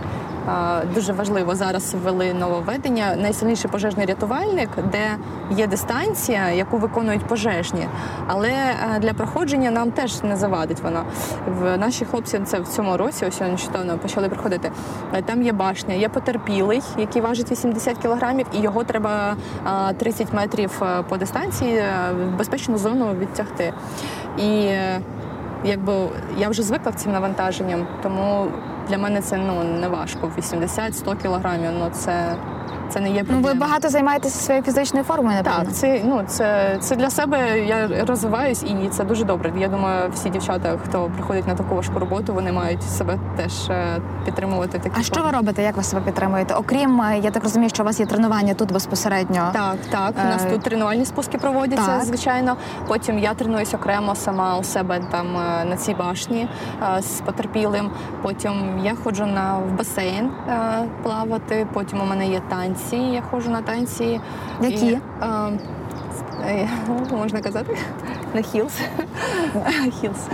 S1: Дуже важливо зараз ввели нововведення. Найсильніший пожежний рятувальник, де є дистанція, яку виконують пожежні. Але е, для проходження нам теж не завадить вона. В наші хлопці це в цьому році, ось нещодавно почали приходити. Е, Там є башня, є потерпілий, який важить 80 кілограмів, і його треба е, 30 метрів е, по дистанції в безпечну зону відтягти. І якби я вже звикла цим навантаженням, тому для мене це ну не важко. 80-100 кілограмів. Ну це, це не є
S2: Ну,
S1: проблема.
S2: ви багато займаєтеся своєю фізичною формою, напевно.
S1: Так, це ну це, це для себе. Я розвиваюсь і це дуже добре. Я думаю, всі дівчата, хто приходить на таку важку роботу, вони мають себе теж е, підтримувати в такій
S2: А що ви робите? Як ви себе підтримуєте? Окрім е, я так розумію, що у вас є тренування тут безпосередньо.
S1: Так, так. У нас
S2: Е,
S1: тут тренувальні спуски проводяться,
S2: так.
S1: звичайно. Потім я тренуюсь окремо сама у себе там на цій башні з потерпілим. Потім я ходжу на в басейн плавати. Потім у мене є танці. Я ходжу на танці.
S2: Які?
S1: І, е, е, можна казати? На хілс. Хілс.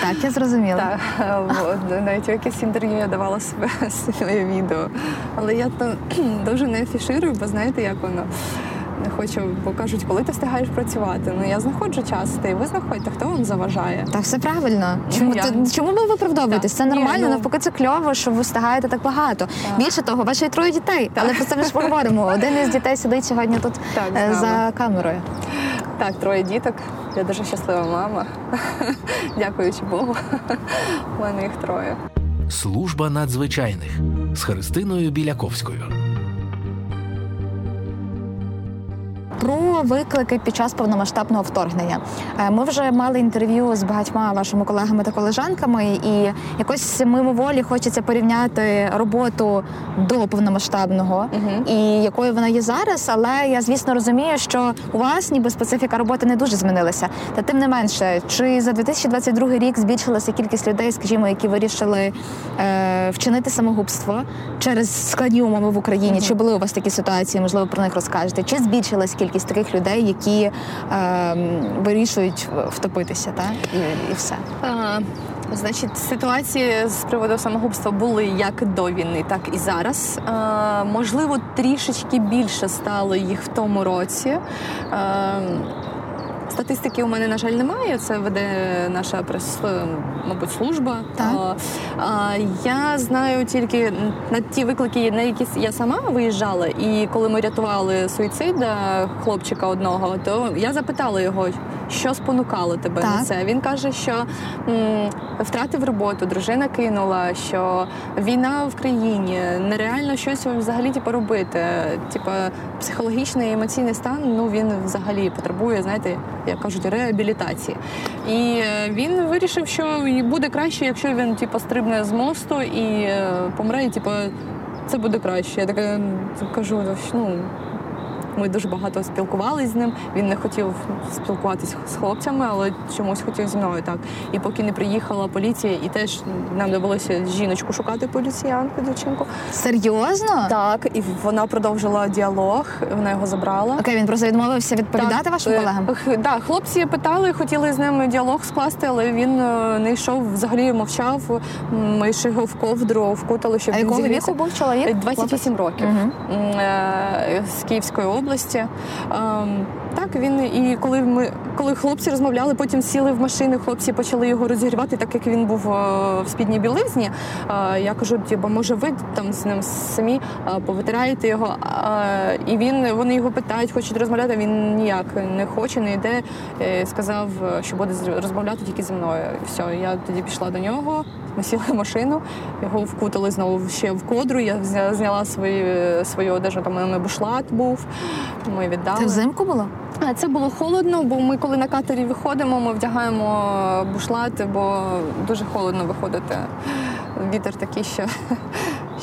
S2: Так, я зрозуміла.
S1: Так, навіть якесь інтерв'ю я давала своє відео. Але я то дуже не афіширую, бо знаєте, як воно. Не хочу, бо кажуть, коли ти встигаєш працювати. Ну я знаходжу час, ти ви знаходьте, хто вам заважає.
S2: Так, все правильно. Чому
S1: Я-
S2: ти- чому ви виправдовуєтесь?
S1: Так.
S2: Це
S1: Ні,
S2: нормально,
S1: ну-
S2: навпаки, це кльово, що ви встигаєте так багато. Більше того, у вас ще й троє дітей, але про це ми ж поговоримо. Один із дітей сидить сьогодні тут
S1: Так,
S2: е, за камерою.
S1: Так, троє діток. Я дуже щаслива мама. Дякуючи Богу. У мене їх троє.
S3: Служба надзвичайних з Христиною Біляковською.
S2: Про виклики під час повномасштабного вторгнення. Е, Ми вже мали інтерв'ю з багатьма вашими колегами та колежанками, і якось мимоволі хочеться порівняти роботу до повномасштабного
S1: Мгм.
S2: і якою вона є зараз. Але я звісно розумію, що у вас ніби специфіка роботи не дуже змінилася. Та тим не менше, чи за 2022 рік збільшилася кількість людей, скажімо, які вирішили е, вчинити самогубство через складні умови в Україні? Чи були у вас такі ситуації? Можливо, про них розкажете? Чи збільшилась кількість таких людей, які е, вирішують втопитися, так і, і все?
S1: Значить, ситуації з приводу самогубства були як до війни, так і зараз. Е, можливо, трішечки більше стало їх в тому році. А, Статистики у мене, на жаль, немає. Це веде наша прес, мабуть, служба.
S2: Так.
S1: А, а, я знаю тільки на ті виклики, на які я сама виїжджала, і коли ми рятували суїцида хлопчика одного, то я запитала його, що спонукало тебе
S2: Так.
S1: на це. Він каже, що м, втратив роботу, дружина кинула, що війна в країні, нереально щось взагалі типу, робити. Типу, психологічний і емоційний стан, ну він взагалі потребує, знаєте, як кажуть, реабілітації. І е, він вирішив, що буде краще, якщо він типу, стрибне з мосту і е, помре, і типу, це буде краще. Я така кажу, ну. Ми дуже багато спілкувалися з ним. Він не хотів спілкуватися з хлопцями, але чомусь хотів зі мною так. І поки не приїхала поліція, і теж нам довелося жіночку шукати поліціянку, дівчинку.
S2: Серйозно?
S1: Так, і вона продовжила діалог, вона його забрала.
S2: Окей, він просто відмовився відповідати вашим
S1: е,
S2: колегам.
S1: х- Да, хлопці питали, хотіли з ним діалог скласти, але він е, не йшов, взагалі мовчав. Ми ще його в ковдру вкутали, щоб
S2: А
S1: він
S2: якого віку був чоловік?
S1: Е, 28 років
S2: Мгм.
S1: М, е, з Київської області. Ем, Так, він і коли ми коли хлопці розмовляли, потім сіли в машини, хлопці почали його розігрівати, так як він був е, в спідній білизні. Е, Я кажу, типу, може, ви там з ним самі е, повитираєте його. І він вони його питають, хочуть розмовляти. Він ніяк не хоче, не йде. Сказав, що буде розмовляти тільки зі мною. Все, я тоді пішла до нього. Ми сіли в машину, його вкутали знову ще в кодру. Я зняла свою, свою одежу, там у мене бушлат був. Ми віддали.
S2: Це взимку було?
S1: Це було холодно, бо ми, коли на катері виходимо, ми вдягаємо бушлати, бо дуже холодно виходити. Вітер такий, що,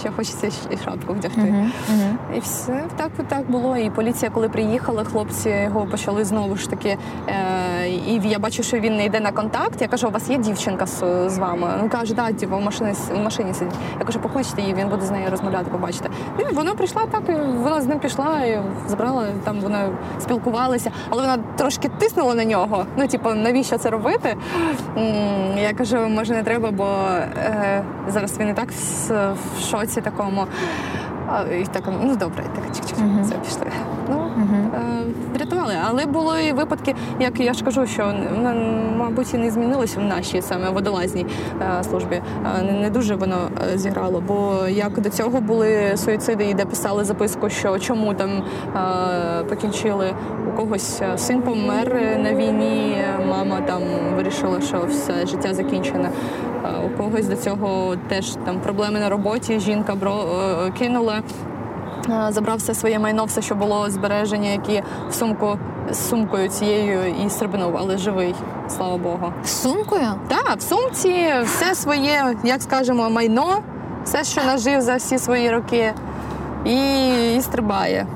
S1: що хочеться і шапку вдягти.
S2: Мгм, мгм.
S1: І все так, так було. І поліція, коли приїхала, хлопці його почали знову ж таки. Е, і я бачу, що він не йде на контакт. Я кажу, у вас є дівчинка з, з вами? Він каже, да, типу, в машині в машині сидить. Я кажу, покличте її, він буде з нею розмовляти, побачите. І вона прийшла так, і вона з ним пішла і забрала. Там вони спілкувалися, але вона трошки тиснула на нього. Ну, типу, навіщо це робити? Я кажу, може не треба, бо е, зараз він і так в, в такому. І так, ну добре, так чик-чик, все пішли. Ну, Е, врятували. Але були випадки, як я ж кажу, що мабуть і не змінилося в нашій саме водолазній е, службі. Е, Не, дуже воно зіграло. Бо як до цього були суїциди, і де писали записку, що чому там покінчили у когось син помер на війні, мама там вирішила, що все життя закінчене. У когось до цього теж там проблеми на роботі. Жінка бро кинула. Е, Забрав все своє майно, все, що було збереження, які в сумку з сумкою цією і стрибнув, але живий, слава Богу.
S2: З сумкою?
S1: Так, в сумці все своє, як скажемо, майно, все, що нажив за всі свої роки, і, і стрибає.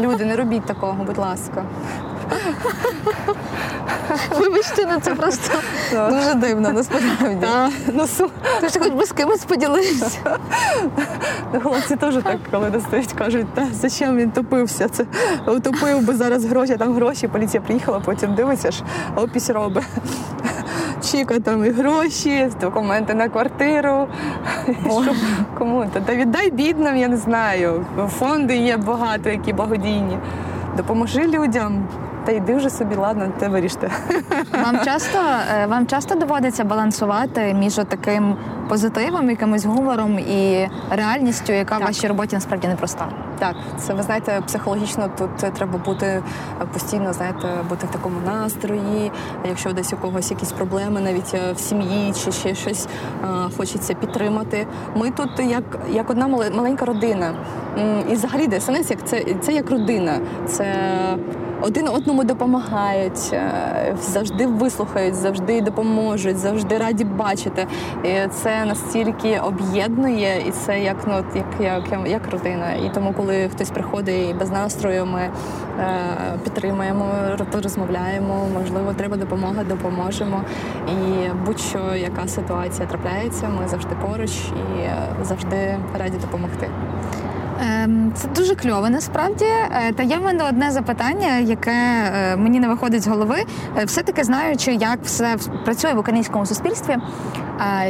S1: Люди, не робіть такого, будь ласка.
S2: Вибачте, ну це просто
S1: Дуже дивно, насправді. Ну,
S2: ти ж хоч би з кимось поділився.
S1: Хлопці теж так, коли достають, кажуть, та зачем він топився? Це утопив би зараз гроші, там гроші. Поліція приїхала, потім дивиться ж, опись робить. Чіка там і гроші, документи на квартиру. Що, кому? Та, та віддай бідним, я не знаю. Фонди є багато, які благодійні. Допоможи людям. Та йди вже собі, ладно, те виріште.
S2: Вам часто е, вам часто доводиться балансувати між таким позитивом, якимось гумором і реальністю, яка в вашій роботі насправді непроста.
S1: Так, це ви знаєте, психологічно тут треба бути е, постійно, знаєте, бути в такому настрої. Якщо десь у когось якісь проблеми, навіть е, в сім'ї чи ще щось хочеться підтримати. Ми тут як, як одна мале- маленька родина. І взагалі ДСНС як це, це як родина. Це один одному допомагають, е, завжди вислухають, завжди допоможуть, завжди раді бачити. І це настільки об'єднує, і це як ну як, як, як родина. І тому, коли хтось приходить і без настрою, ми е, підтримуємо, розмовляємо. Можливо, треба допомога, допоможемо. І будь-що яка ситуація трапляється, ми завжди поруч і е, завжди раді допомогти.
S2: Ем, Це дуже кльово насправді. Е, Та є в мене одне запитання, яке е, мені не виходить з голови. Е, Все-таки знаючи, як все працює в українському суспільстві,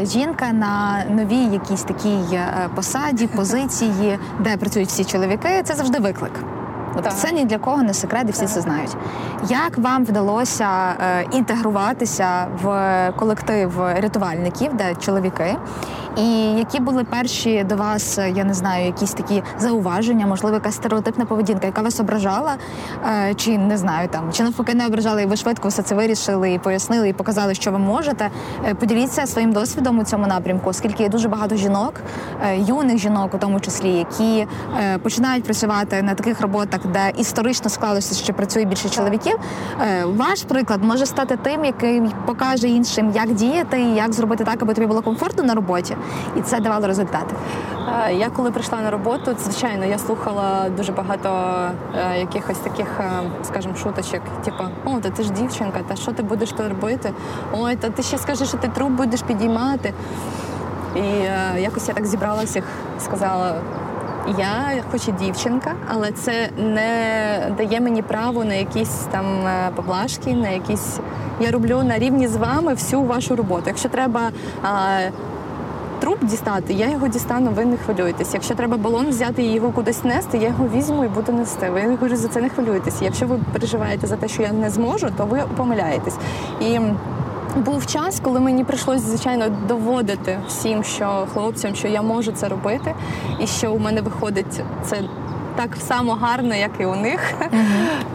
S2: жінка на новій якійсь такій посаді, позиції, де працюють всі чоловіки, це завжди виклик. От
S1: Так.
S2: це ні для кого не секрет, і всі
S1: Так.
S2: це знають. Як вам вдалося е, інтегруватися в колектив рятувальників, де чоловіки? І які були перші до вас, е, я не знаю, якісь такі зауваження, можливо, якась стереотипна поведінка, яка вас ображала, Е, чи не знаю там, чи навпаки не ображала, і ви швидко все це вирішили і пояснили, і показали, що ви можете. Е, Поділіться своїм досвідом у цьому напрямку, оскільки є дуже багато жінок, е, юних жінок, у тому числі, які е, починають працювати на таких роботах де історично склалося, що працює більше чоловіків. Е, Ваш приклад може стати тим, який покаже іншим, як діяти і як зробити так, аби тобі було комфортно на роботі, і це давало результати.
S1: Е, Я коли прийшла на роботу, звичайно, я слухала дуже багато е, якихось таких, скажімо, шуточок, типу, о, та ти ж дівчинка, та що ти будеш то робити? Ой, та ти ще скажеш, що ти труп будеш підіймати. І якось я так зібралася, їх, сказала. Я хоч і дівчинка, але це не дає мені право на якісь там е, поблажки, на якісь. Я роблю на рівні з вами всю вашу роботу. Якщо треба е, труп дістати, я його дістану, ви не хвилюєтесь. Якщо треба балон взяти і його кудись нести, я його візьму і буду нести. Ви говорю, за це не хвилюєтесь. Якщо ви переживаєте за те, що я не зможу, то ви помиляєтесь. І був час, коли мені прийшлось, звичайно, доводити всім, що хлопцям, що я можу це робити, і що у мене виходить це так само гарно, як і у них.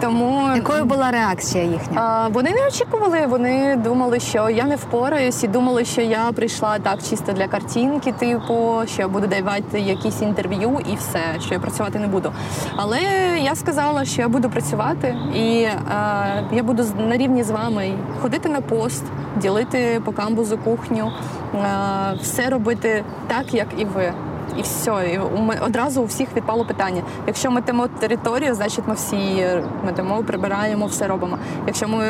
S1: Тому
S2: Якою була реакція їхня?
S1: Вони не очікували, вони думали, що я не впораюсь, і думали, що я прийшла так чисто для картинки, типу, що я буду давати якісь інтерв'ю і все, що я працювати не буду. Але я сказала, що я буду працювати, і е, я буду на рівні з вами ходити на пост, ділити по камбузу кухню, е, все робити так, як і ви. І все, і одразу у всіх відпало питання. Якщо метемо територію, значить ми всі метемо, прибираємо, все робимо. Якщо ми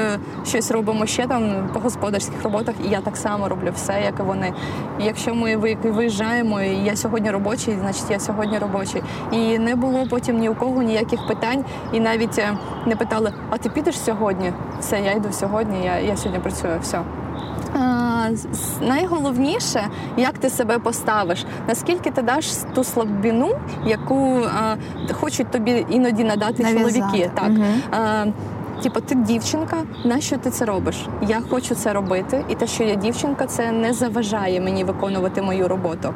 S1: щось робимо ще там по господарських роботах, і я так само роблю все, як і вони. І якщо ми виїжджаємо, і я сьогодні робочий, значить я сьогодні робочий. І не було потім ні у кого ніяких питань, і навіть е, не питали: а ти підеш сьогодні? Все, я йду сьогодні, я, я сьогодні працюю. Все. Найголовніше, як ти себе поставиш, наскільки ти даш ту слабину, яку а, хочуть тобі іноді надати
S2: Нав'язати.
S1: чоловіки. Так.
S2: Мгм.
S1: Типу, ти дівчинка, нащо ти це робиш? Я хочу це робити, і те, що я дівчинка, це не заважає мені виконувати мою роботу.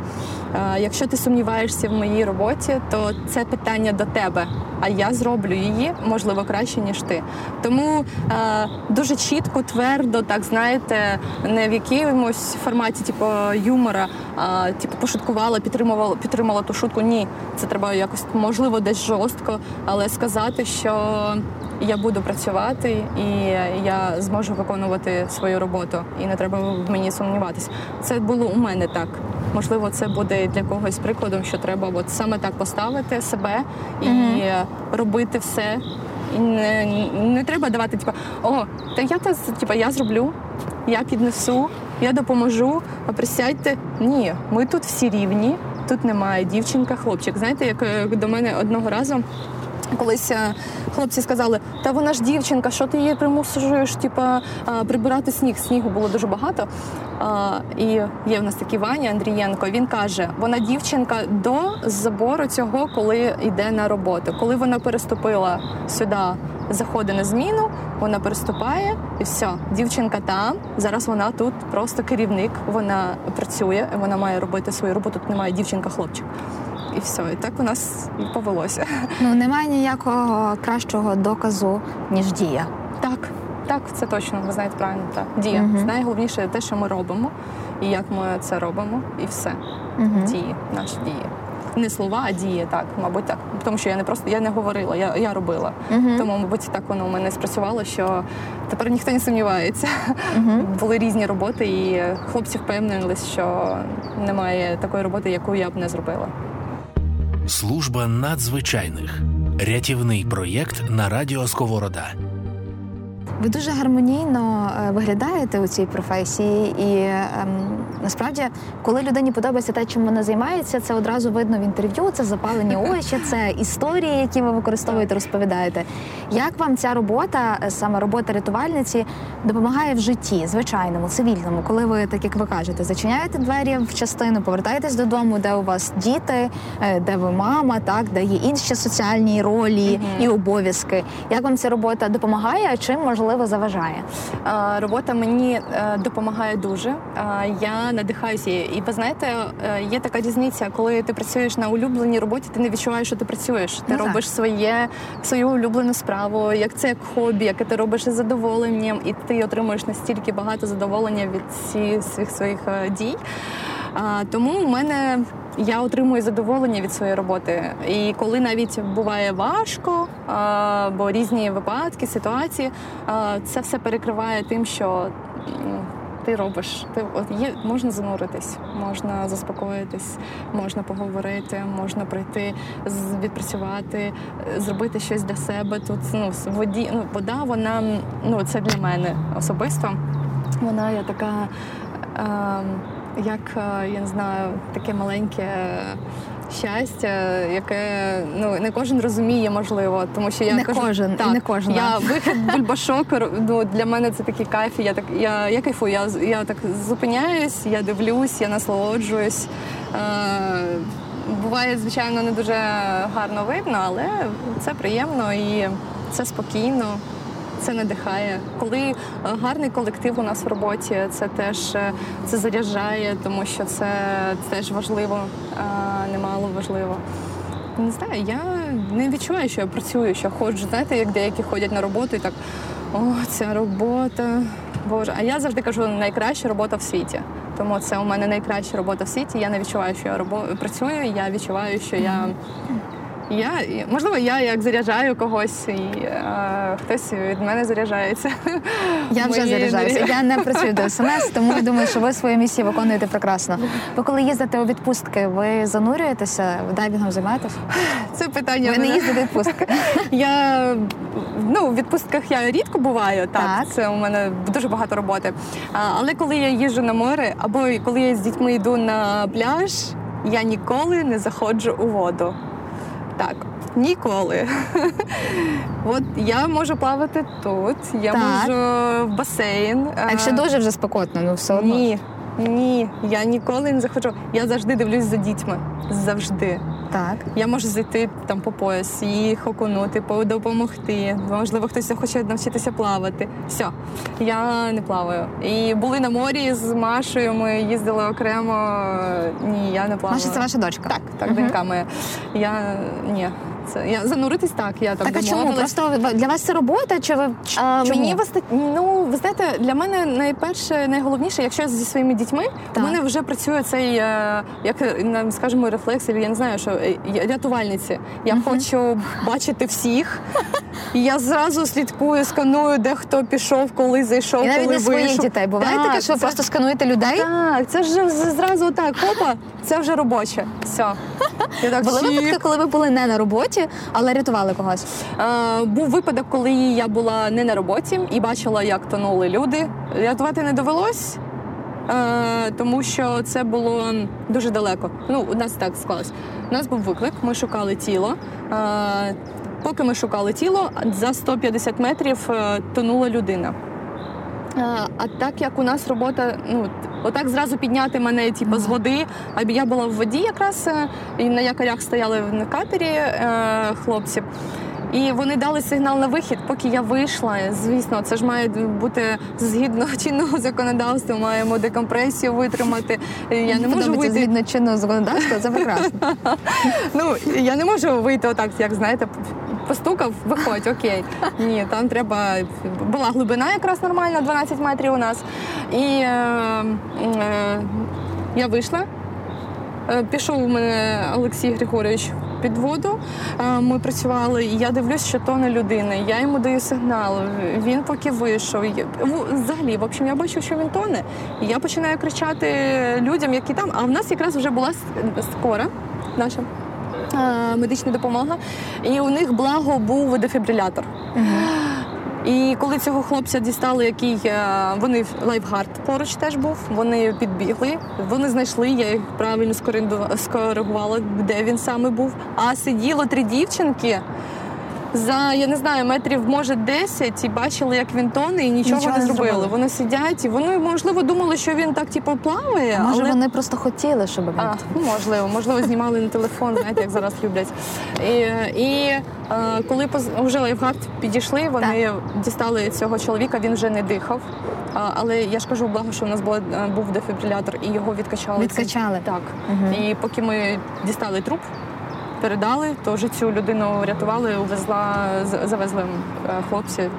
S1: А, якщо ти сумніваєшся в моїй роботі, то це питання до тебе. А я зроблю її можливо краще ніж ти. Тому е, дуже чітко, твердо, так знаєте, не в якомусь форматі, типу юмора, а типу пошуткувала, підтримувала, підтримала ту шутку. Ні, це треба якось можливо десь жорстко, але сказати, що я буду працювати і я зможу виконувати свою роботу, і не треба в мені сумніватися. Це було у мене так. Можливо, це буде для когось прикладом, що треба от саме так поставити себе і робити все. І не, не треба давати, типу, о, та я та типу, я зроблю, я піднесу, я допоможу, а присядьте. Ні, ми тут всі рівні, тут немає дівчинка, хлопчик. Знаєте, як е, до мене одного разу. Колись е, хлопці сказали, та вона ж дівчинка, що ти її примусуєш, типа прибирати сніг. Снігу було дуже багато. І є в нас такий Ваня Андрієнко. Він каже: вона дівчинка до забору цього, коли йде на роботу. Коли вона переступила сюди, заходить на зміну, вона переступає і все. Дівчинка там. Зараз вона тут просто керівник. Вона працює, вона має робити свою роботу. Тут немає дівчинка-хлопчик. І все, і так у нас повелося.
S2: Ну немає ніякого кращого доказу ніж дія.
S1: Так, так, це точно, ви знаєте правильно. Так. Дія.
S2: Мгм.
S1: Найголовніше те, що ми робимо, і як ми це робимо, і все.
S2: Мгм.
S1: Дії, наші дії. Не слова, а дії, так, мабуть, так. Тому що я не просто я не говорила, я, я робила.
S2: Мгм.
S1: Тому, мабуть, так воно у мене спрацювало, що тепер ніхто не сумнівається.
S2: Мгм.
S1: Були різні роботи, і хлопці впевнились, що немає такої роботи, яку я б не зробила.
S3: Служба надзвичайних рятівний проєкт на радіо Сковорода.
S2: Ви дуже гармонійно е, виглядаєте у цій професії, і ем, насправді, коли людині подобається те, чим вона займається, це одразу видно в інтерв'ю. Це запалені очі, це історії, які ви використовуєте, розповідаєте. Як вам ця робота, е, саме робота рятувальниці, допомагає в житті, звичайному, цивільному, коли ви, так як ви кажете, зачиняєте двері в частину, повертаєтесь додому, де у вас діти, е, де ви мама, так де є інші соціальні ролі
S1: Мгм.
S2: і обов'язки. Як вам ця робота допомагає, а чим можливо заважає?
S1: Е, Робота мені допомагає дуже. Е, Я надихаюся. І ви знаєте, е, є така різниця, коли ти працюєш на улюбленій роботі, ти не відчуваєш, що ти працюєш. Ти
S2: Ну, так.
S1: робиш своє свою улюблену справу, як це як хобі, яке ти робиш із задоволенням, і ти отримуєш настільки багато задоволення від всіх своїх своїх е, дій. А, Тому в мене я отримую задоволення від своєї роботи. І коли навіть буває важко, а, бо різні випадки, ситуації, а, це все перекриває тим, що ти робиш. Ти от є можна зануритись, можна заспокоїтись, можна поговорити, можна прийти, відпрацювати, зробити щось для себе. Тут ну воді, ну вода, вона ну це для мене особисто. Вона є така. ем, як е, я не знаю, таке маленьке щастя, яке ну не кожен розуміє, можливо, тому що я
S2: Не
S1: кажу,
S2: кожен, і
S1: так,
S2: не кожна.
S1: Я вихід бульбашок. Ну для мене це такий кайф. Я так я, я кайфую. Я я так зупиняюсь, я дивлюсь, я насолоджуюсь. Е, буває, звичайно, не дуже гарно видно, але це приємно і це спокійно. Це надихає. Коли е, гарний колектив у нас в роботі, це теж е, це заряджає, тому що це теж важливо, а, немало важливо. Не знаю, я не відчуваю, що я працюю, що ходжу. Знаєте, як деякі ходять на роботу і так, о, ця робота. Боже, а я завжди кажу, найкраща робота в світі. Тому це у мене найкраща робота в світі. Я не відчуваю, що я робо... працюю. Я відчуваю, що я. Я можливо, я як заряджаю когось, і е, хтось від мене заряджається.
S2: Я вже заряджаюся. Я не працюю до СМС, тому я думаю, що ви свою місію виконуєте прекрасно. Ви коли їздите у відпустки, ви занурюєтеся, дайвінгом займаєтесь?
S1: Це питання.
S2: Ви не
S1: мене-
S2: їздите відпустки.
S1: Я ну в відпустках я рідко буваю. Так,
S2: Так.
S1: це у мене дуже багато роботи. А, але коли я їжджу на море, або коли я з дітьми йду на пляж, я ніколи не заходжу у воду. Так. Ніколи. От я можу плавати тут, я
S2: Так.
S1: можу в басейн.
S2: А якщо дуже вже спекотно, ну все одно.
S1: Ні, ні, я ніколи не захочу. Я завжди дивлюсь за дітьми. Завжди.
S2: Так.
S1: Я можу зайти там по пояс, їх окунути, по- допомогти. Можливо, хтось хоче навчитися плавати. Все, я не плаваю. І були на морі з Машею. Ми їздили окремо. Ні, я не плаваю.
S2: Маша, це ваша дочка.
S1: Так, так,
S2: угу.
S1: донька моя. Я ні. Це я зануритись так. Я там
S2: Так а чому? Просто для вас це робота? Чи ви ч-
S1: А,
S2: чому?
S1: Мені виста... ну ви знаєте, для мене найперше, найголовніше, якщо я зі своїми дітьми,
S2: Так.
S1: у мене вже працює цей, е, як нам скажемо, рефлекс, я не знаю, що е, я- рятувальниці. Я хочу бачити всіх. І я зразу слідкую, сканую, де хто пішов, коли зайшов,
S2: І навіть
S1: коли
S2: своїх дітей. Буває
S1: Так,
S2: таке, що
S1: це-
S2: просто скануєте людей?
S1: Так, це ж зразу так, опа, це вже робоче. Все. Я так
S2: Були випадки, коли ви були не на роботі, але рятували когось.
S1: Е, був випадок, коли я була не на роботі і бачила, як тонули люди. Рятувати не довелось, е, тому що це було дуже далеко. Ну, у нас так склалось. У нас був виклик, ми шукали тіло. Е, поки ми шукали тіло, за 150 метрів е, тонула людина. Е, А так як у нас робота, ну отак зразу підняти мене, типу, з води. А я була в воді якраз е, і на якорях стояли на катері е, хлопці. І вони дали сигнал на вихід, поки я вийшла. Звісно, це ж має бути згідно чинного законодавства. Маємо декомпресію витримати. Я не можу вийти.
S2: згідно чинного законодавства, це прекрасно.
S1: Ну я не можу вийти отак, як знаєте, постукав, виходь, окей. Ні, там треба. Була глибина якраз нормальна, 12 метрів у нас. І е, е, я вийшла. Е, Пішов у мене Олексій Григорович під воду. Е, Ми працювали, і я дивлюсь, що тоне людина. Я йому даю сигнал. Він поки вийшов. Я- Взагалі, в общем, я бачу, що він тоне. І я починаю кричати людям, які там. А в нас якраз вже була скора наша. Е, Медична допомога, і у них благо був дефібрилятор. І коли цього хлопця дістали, який е, вони lifeguard поруч теж був, вони підбігли, вони знайшли, я їх правильно скоригувала, де він саме був. А сиділо три дівчинки за я не знаю, метрів може 10 і бачили, як він тоне, і нічого,
S2: Нічого
S1: не
S2: не
S1: зробили.
S2: зробили.
S1: Вони сидять і вони можливо думали, що він так типу плаває,
S2: Може,
S1: але
S2: вони просто хотіли, щоб він.
S1: а, ну, можливо, можливо, знімали на телефон, знаєте, як зараз люблять. І, і е, коли поз- вже лайфхак підійшли, вони дістали цього чоловіка, він вже не дихав. А, але я ж кажу, благо, що у нас була, е, був дефібрилятор, і його відкачали.
S2: Відкачали.
S1: Так.
S2: Мгм.
S1: І поки ми дістали труп, передали, то вже цю людину врятували, увезла, завезли е, хлопці. е,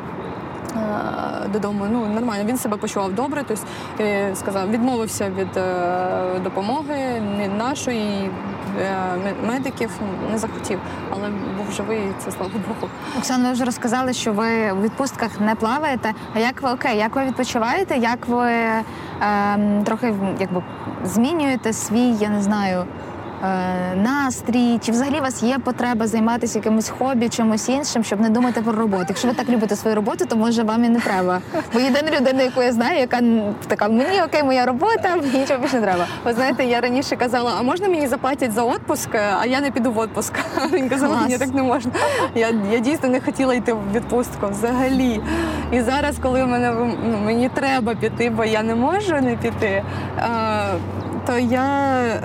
S1: додому. Ну, нормально, він себе почував добре, тобто е, сказав, відмовився від допомоги не нашої медиків, не захотів, але був живий, це слава Богу.
S2: Оксана, ви вже розказали, що ви в відпустках не плаваєте. А як ви окей, як ви відпочиваєте? Як ви ем, трохи якби змінюєте свій, я не знаю. Е, Настрій, чи взагалі у вас є потреба займатися якимось хобі, чимось іншим, щоб не думати про роботу? Якщо ви так любите свою роботу, то може вам і не треба. Бо єдина людина, яку я знаю, яка така мені окей, моя робота, мені нічого більше не треба.
S1: Ви знаєте, я раніше казала, а можна мені заплатять за відпуск, а я не піду в відпуск. Він казав,
S2: Клас.
S1: ні, так не можна. Я, я дійсно не хотіла йти в відпустку взагалі. І зараз, коли мене ну, мені треба піти, бо я не можу не піти, то я,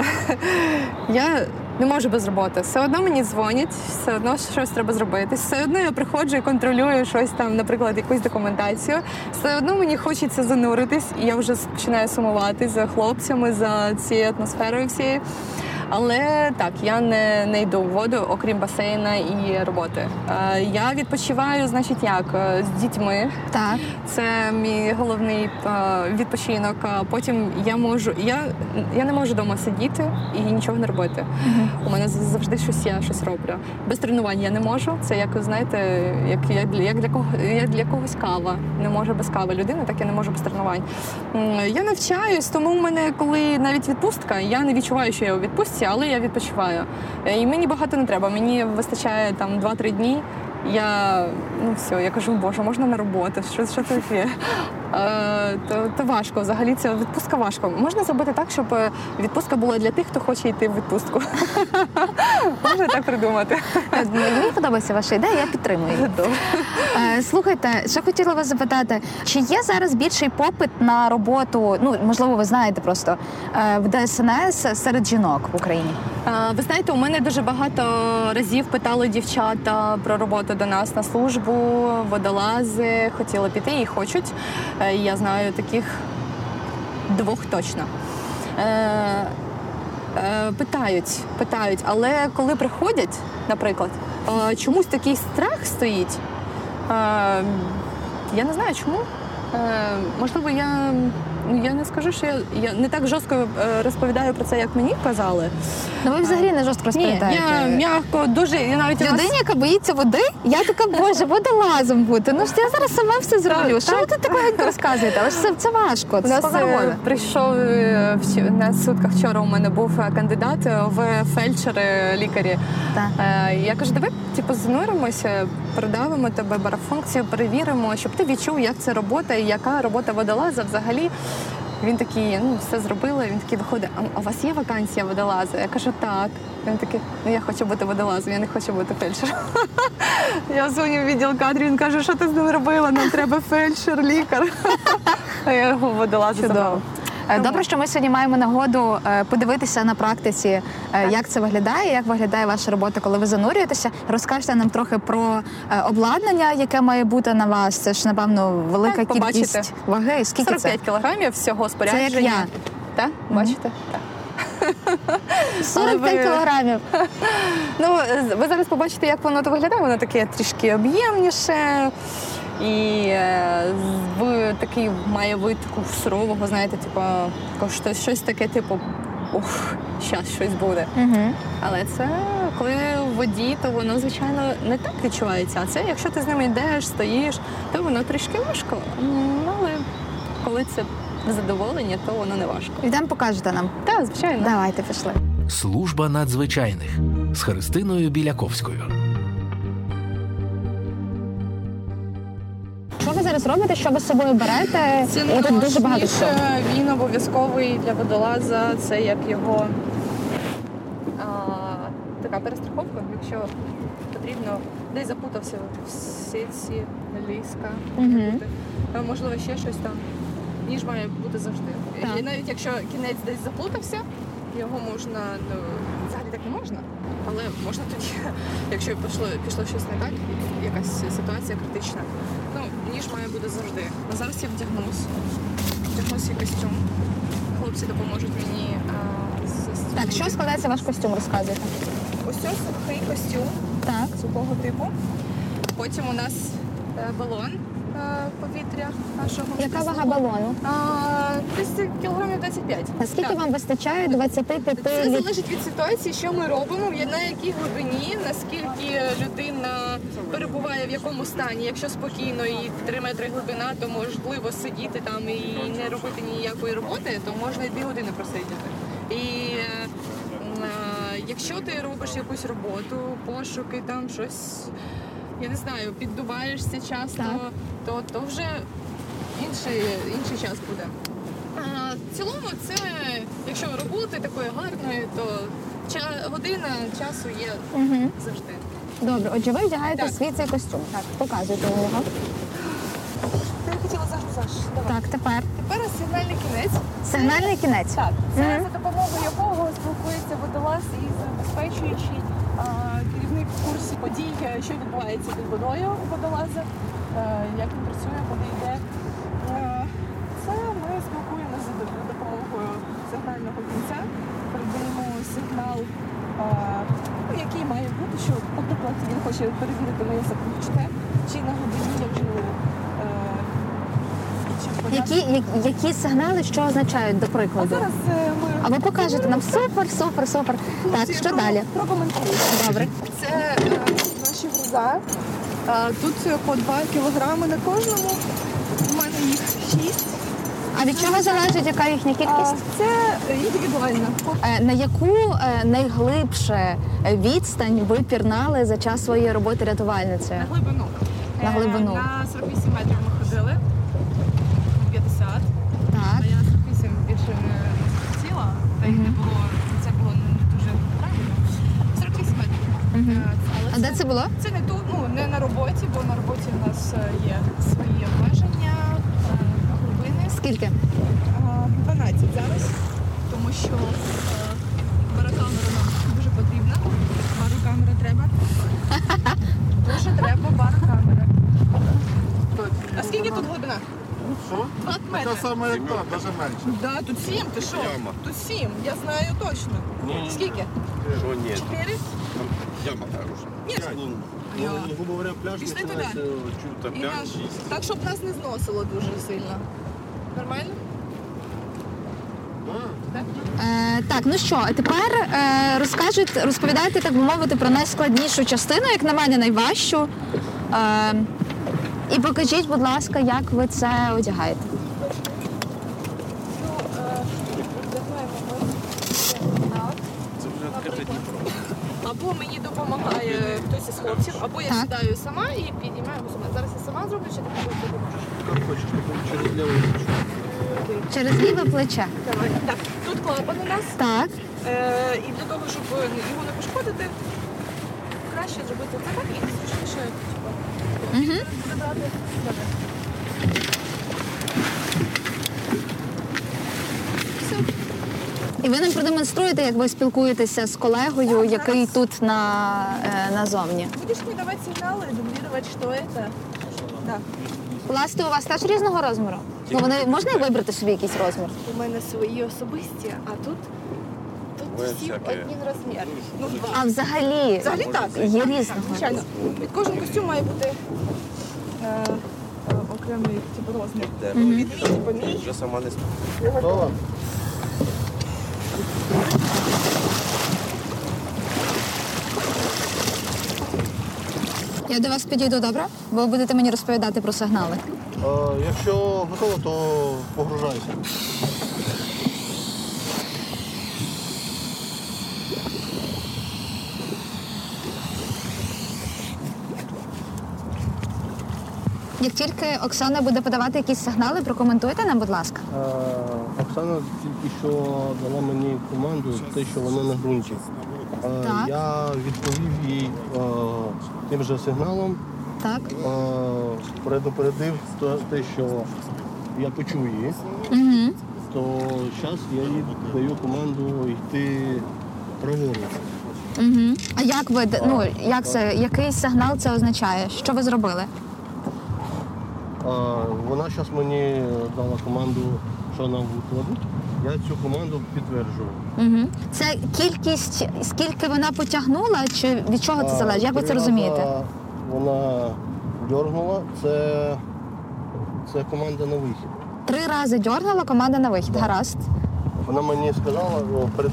S1: я не можу без роботи. Все одно мені дзвонять, все одно щось треба зробити. Все одно я приходжу і контролюю щось там, наприклад, якусь документацію. Все одно мені хочеться зануритись, і я вже починаю сумувати за хлопцями, за цією атмосферою всією. Але так, я не, не йду в воду, окрім басейна і роботи. Е, я відпочиваю, значить, як Е, з дітьми.
S2: Так.
S1: Це мій головний е, відпочинок. Потім я можу. Я, я не можу вдома сидіти і нічого не робити. У мене завжди щось я щось роблю. Без тренувань я не можу. Це як знаєте, як, як, для- як для кого як для когось кава. Не може без кави людина, так я не можу без тренувань. Я навчаюсь, тому в мене, коли навіть відпустка, я не відчуваю, що я у відпустці, але я відпочиваю. Е, І мені багато не треба. Мені вистачає там 2-3 дні. Я ну все, я кажу, боже, можна на роботу, що, що таке? Е, то, то важко. Взагалі це відпустка важко. Можна зробити так, щоб е, відпустка була для тих, хто хоче йти в відпустку. Можна так придумати.
S2: Е, Мені подобається ваша ідея, я підтримую. її. Слухайте, що хотіла вас запитати, чи є зараз більший попит на роботу? Ну можливо, ви знаєте просто в ДСНС серед жінок в Україні?
S1: Ви знаєте, у мене дуже багато разів питали дівчата про роботу до нас на службу, водолази, хотіли піти і хочуть. Е, Я знаю таких двох точно. Е, е, Питають, питають, але коли приходять, наприклад, чомусь такий страх стоїть. Я не знаю чому. Можливо, я, я не скажу, що я, я не так жорстко е, розповідаю про це, як мені казали.
S2: Ну ви взагалі не жорстко
S1: Ні,
S2: розповідаєте.
S1: я м'яко, дуже і навіть у
S2: Людині, яка боїться води, я така, боже, водолазом бути. Ну ж я зараз сама все зроблю.
S1: Так,
S2: Що ви тут такого розказуєте? Але ж це, це важко.
S1: У
S2: Це
S1: нас
S2: позагони.
S1: е, прийшов е, на сутках вчора. У мене був кандидат в фельдшери лікарі.
S2: Так.
S1: Я кажу, давай типу, зануримося, продавимо тебе барафункцію, перевіримо, щоб ти відчув, як це робота і яка робота водолаза взагалі. Він такий, ну все зробили. Він такий виходить, а у вас є вакансія водолаза? Я кажу, так. Він такий, ну я хочу бути водолазом, я не хочу бути фельдшером. Я в відділ кадрів, він каже, що ти з ним робила? Нам треба фельдшер, лікар. А я його водолазу забрала.
S2: Е, Добре, що ми сьогодні маємо нагоду е, подивитися на практиці, е, як це виглядає, як виглядає ваша робота, коли ви занурюєтеся. Розкажете нам трохи про е, обладнання, яке має бути на вас. Це ж напевно велика
S1: Так, побачите.
S2: ваги. Скільки
S1: 45
S2: це?
S1: кілограмів всього спорядження.
S2: Це як я.
S1: Так, бачите? Так.
S2: 45 кілограмів.
S1: Ну, ви зараз побачите, як воно виглядає. Воно таке трішки об'ємніше. І е, в такий має вид таку сурового, знаєте, типу, щось, щось таке, типу, ух, щас щось буде.
S2: Угу.
S1: Але це коли в воді, то воно, звичайно, не так відчувається. А це, якщо ти з ними йдеш, стоїш, то воно трішки важко. Але коли це задоволення, то воно не важко.
S2: Йдемо покажете нам.
S1: Так, звичайно.
S2: Давайте пішли.
S3: Служба надзвичайних з Христиною Біляковською.
S2: Зараз робите? Що ви з собою берете? І тут дуже багато всього.
S1: Він обов'язковий для водолаза. Це як його а, така перестраховка, якщо потрібно десь запутався в сітці, ліска, а, можливо, ще щось там. Ніж має бути завжди.
S2: Так.
S1: І навіть якщо кінець десь заплутався, його можна, ну, взагалі так не можна, але можна тоді, якщо пішло, пішло щось не так, якась ситуація критична. Ніж має бути завжди. Ну, зараз я вдягнусь. Вдягну свій костюм. Хлопці допоможуть мені. А, з, з
S2: Так, що складається ваш костюм, розказуйте.
S1: Ось це сухий костюм
S2: Так.
S1: сухого типу. Потім у нас е, балон е, повітря нашого.
S2: Яка вага балону?
S1: А, Десь кілограмів 25.
S2: Наскільки
S1: Так.
S2: вам вистачає 25
S1: Це залежить від ситуації, що ми робимо, на якій глибині, наскільки людина перебуває в якому стані. Якщо спокійно і 3 метри глибина, то можливо сидіти там і не робити ніякої роботи, то можна і 2 години просидіти. І е, м, якщо ти робиш якусь роботу, пошуки, там щось, я не знаю, піддуваєшся часто,
S2: Так.
S1: то, то вже інший, інший час буде. А, в цілому, це якщо роботи такої гарної, то ча- година часу є
S2: Угу.
S1: завжди.
S2: Добре, отже, ви вдягаєте
S1: Так.
S2: свій цей костюм. Так, показуйте мені його.
S1: Ти хотіла зараз давай.
S2: Так, тепер
S1: Тепер сигнальний кінець.
S2: сигнальний кінець.
S1: Так, це за допомогою якого спілкується водолаз і забезпечуючий а, керівник в курсі подій, е, що відбувається під водою у водолаза, е, як він працює, куди йде. Е, Це ми спілкуємося за доп- допомогою сигнального кінця, передаємо сигнал, а, ну, який має бути, що, наприклад, він хоче перевірити моє самопочуття, чи на годині я вже е.
S2: Які, які сигнали що означають, до
S1: А
S2: прикладу?
S1: зараз е, ми
S2: А ви покажете нам супер, супер, супер. Так, що
S1: Про-
S2: далі?
S1: Прокоментую.
S2: Добре.
S1: Це е, наші груза. Тут по 2 кілограми на кожному. У мене їх 6.
S2: А від чого залежить, яка їхня кількість?
S1: Це індивідуально.
S2: Е, На яку е, найглибше відстань ви пірнали за час своєї роботи
S1: На
S2: рятувальницею?
S1: глибину.
S2: На
S1: Е,
S2: глибину.
S1: На 48 метрів ми ходили. 50.
S2: Так.
S1: А я на 48 більше не хотіла. Та й не було. Це було не дуже правильно. 48 метрів. Е, але
S2: А де це було?
S1: Це не тут, ну не на роботі, бо на роботі в нас е, є свої обмеження, е.
S2: Скільки?
S1: 12 зараз, тому що е, барокамера нам дуже потрібна. Барокамера треба. Дуже треба барокамера. А скільки тут глибина?
S4: Що?
S1: 2
S4: Така сама, як там, навіть менше.
S1: Да, тут 7, ти що?
S4: Яма.
S1: Тут 7, я знаю точно.
S4: Ні.
S1: Скільки?
S4: Що ні?
S1: 4?
S4: Яма хороша.
S1: Ні.
S4: Ну, ну, грубо говоря, пляж
S1: Пішли туди.
S4: там
S1: І
S4: 5-6.
S1: Так, щоб нас не зносило дуже сильно. Нормально?
S2: Е, так, ну що, а тепер е, розкажіть, розповідайте, так би мовити, про найскладнішу частину, як на мене, найважчу. Е, і покажіть, будь ласка, як ви це одягаєте.
S4: Це вже відкрите Дніпро.
S1: Або мені допомагає хтось із хлопців, або я
S2: Так.
S1: сідаю сама і підіймаю його сама. Зараз я сама зроблю, чи ти допоможеш?
S4: Як хочеш, тільки через лівий.
S2: Через ліве плече.
S1: Давай. Так, тут клапан у нас.
S2: Так.
S1: Е, і для того, щоб його не пошкодити, краще зробити це так і зручніше.
S2: Угу.
S1: Добре.
S2: І ви нам продемонструєте, як ви спілкуєтеся з колегою,
S1: Так,
S2: який
S1: зараз.
S2: тут на, е, назовні.
S1: Будешь мне давать сигналы, дублировать, что это? Да.
S2: Пласти у вас теж різного розміру? Ну, вони можна вибрати собі якийсь розмір?
S1: У мене свої особисті, а тут, тут всі один розмір. Ну, два.
S2: А взагалі,
S1: Взагалі так.
S2: є різного.
S1: Звичайно. Під кожен костюм має бути е, е, окремий типу, розмір. Від мій, типу мій.
S4: Вже сама не
S1: Його
S2: Я до вас підійду, добре? Бо ви будете мені розповідати про сигнали.
S5: Якщо готово, то погружайся.
S2: Як тільки Оксана буде подавати якісь сигнали, прокоментуйте нам, будь ласка.
S5: Е, Оксана тільки що дала мені команду те, що вони на ґрунті. Е,
S2: Так.
S5: Я відповів їй е, тим же сигналом,
S2: Так.
S5: е, предупредив те, що я почув її,
S2: Угу.
S5: то зараз я їй даю команду йти праворуч.
S2: Угу. А як ви ну як це? Який сигнал це означає? Що ви зробили?
S5: Е, Вона зараз мені дала команду, що нам викладуть. Я цю команду підтверджую.
S2: Угу. Це кількість, скільки вона потягнула, чи від чого це залежить? Як ви це розумієте?
S5: Вона дергнула, це це команда на вихід.
S2: Три рази дьоргала команда на вихід. Гаразд.
S5: Вона мені сказала, перед,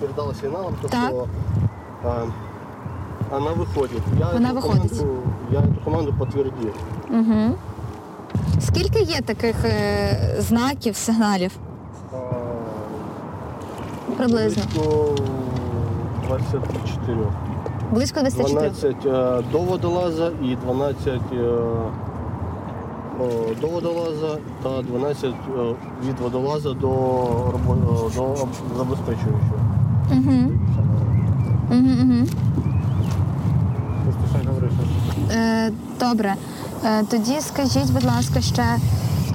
S5: передала сигналом, то,
S2: Так.
S5: що а, вона виходить. Я
S2: Вона виходить.
S5: Команду, я цю команду підтвердив.
S2: Угу. Скільки є таких е, знаків, сигналів?
S5: А,
S2: Приблизно.
S5: Близько 24.
S2: Близько 24.
S5: 12 е, до водолаза і 12 е, о, до водолаза та 12 е, від водолаза до, робо- е, до забезпечуючого.
S2: Угу. Угу, угу. Е, добре. Е, тоді скажіть, будь ласка, ще,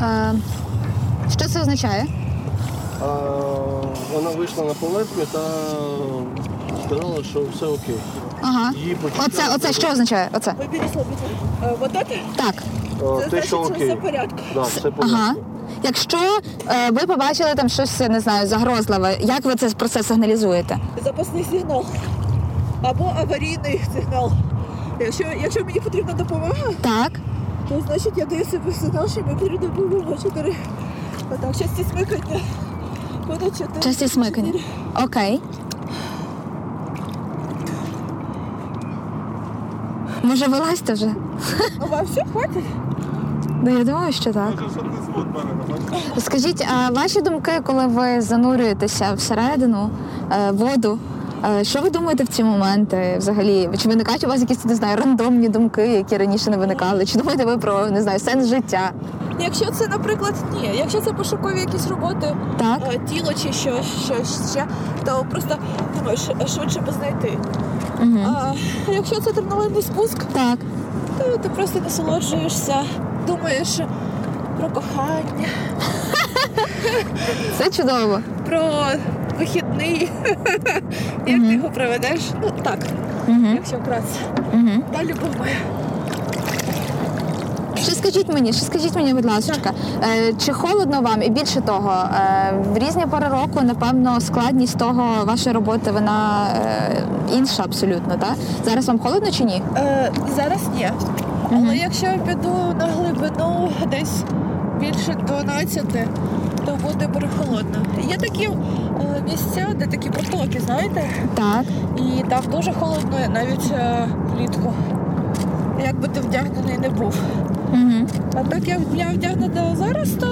S2: е, що це означає?
S5: А, вона вийшла на поверхню та сказала, що все окей.
S2: Ага.
S5: Її почуття-
S2: Оце, оце що означає? Оце.
S1: Выбери слово. Э, Вот это?
S2: Так.
S5: О,
S1: Це
S5: те,
S1: значить,
S5: що
S1: що
S5: окей.
S1: все в порядку.
S5: Да, все
S2: Ага.
S5: порядку.
S2: Якщо е, ви побачили там щось, не знаю, загрозливе, як ви це про це сигналізуєте?
S1: Запасний сигнал. Або аварійний сигнал. Якщо, якщо мені потрібна допомога,
S2: Так.
S1: то значить я даю собі сигнал, що ми передаємо чотири. Отак, часті смикання. Понад чотири.
S2: Часті смикання.
S1: чотири.
S2: Окей. Може, вилазьте вже?
S1: Ну вам все хватить?
S2: Ну, я думаю, що так. Скажіть, а ваші думки, коли ви занурюєтеся всередину е, воду? е, Що ви думаєте в ці моменти взагалі? Чи виникають у вас якісь не знаю, рандомні думки, які раніше не виникали? Чи думаєте ви про не знаю сенс життя?
S1: Якщо це, наприклад, ні, якщо це пошукові якісь роботи,
S2: Так?
S1: е, тіло чи що, що ще, то просто думаєш швидше би знайти.
S2: Угу.
S1: А якщо це тренувальний спуск,
S2: Так.
S1: то ти просто насолоджуєшся, думаєш про кохання,
S2: Це чудово.
S1: про вихідний, як ти його проведеш. Ну так, якщо вкратце. Та любов моя.
S2: Ще скажіть мені, ще скажіть мені, будь ласка, е, чи холодно вам? І більше того, е, в різні пори року, напевно, складність того вашої роботи вона е, інша абсолютно, так? Зараз вам холодно чи ні?
S1: Е, зараз ні. Але якщо я піду на глибину десь більше 12, то буде перехолодно. Є такі місця, де такі протоки, знаєте?
S2: Так.
S1: І там дуже холодно навіть влітку. Як би ти вдягнений не був.
S2: Угу.
S1: А так як я вдягнена зараз, то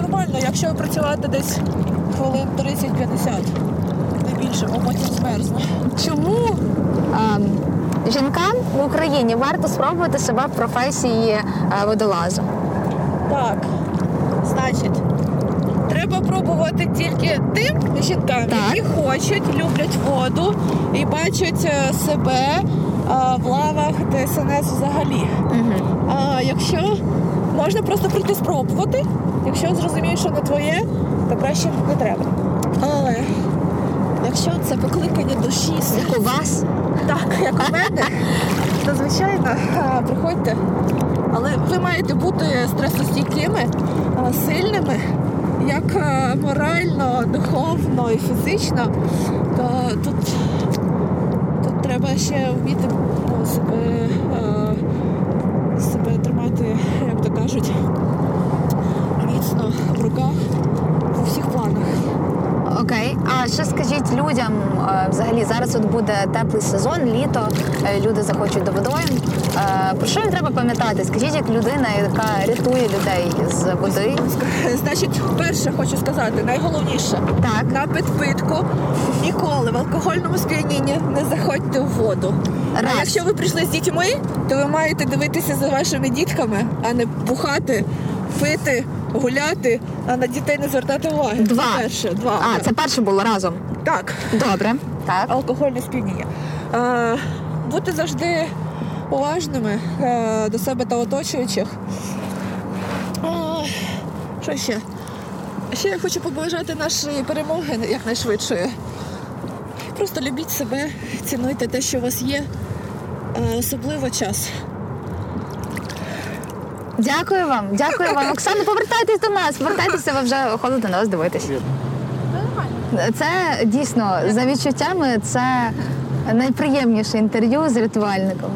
S1: нормально, якщо працювати десь хвилин 30-50, не більше, бо потім змерзне.
S2: Чому е, жінкам в Україні варто спробувати себе в професії е, водолазу?
S1: Так, значить, треба пробувати тільки тим жінкам,
S2: Так.
S1: які хочуть, люблять воду і бачать е, себе е, в лавах ДСНС взагалі.
S2: Угу.
S1: А якщо можна просто прийти спробувати, якщо зрозумієш, що не твоє, то краще не треба. Але якщо це покликання душі,
S2: Як у вас?
S1: так, як у мене, то звичайно приходьте. Але ви маєте бути стресостійкими, сильними, як морально, духовно і фізично, то тут, тут треба ще вміти ну, себе, тримати, кажуть, міцно в руках у всіх планах.
S2: Окей. А що скажіть людям е, взагалі зараз от буде теплий сезон, літо, е, люди захочуть до водойм. Е, Про що їм треба пам'ятати? Скажіть, як людина, яка рятує людей з води.
S1: Значить, перше хочу сказати, найголовніше.
S2: Так.
S1: На підпитку ніколи в алкогольному сп'янінні не заходьте в воду.
S2: Раз.
S1: А якщо ви прийшли з дітьми, то ви маєте дивитися за вашими дітками, а не бухати, пити, гуляти, а на дітей не звертати уваги.
S2: Два.
S1: Це перше. Два.
S2: А, це перше було разом.
S1: Так,
S2: Добре. Так.
S1: алкогольне сп'яніння. Е, бути завжди уважними е, до себе та оточуючих. Е, що ще? Ще я хочу побажати нашої перемоги якнайшвидшої. Просто любіть себе, цінуйте те, що у вас є, особливо час.
S2: Дякую вам, дякую вам. Оксана, повертайтесь до нас, повертайтеся, ви вже ходите на нас дивитись. Це дійсно за відчуттями це найприємніше інтерв'ю з рятувальником.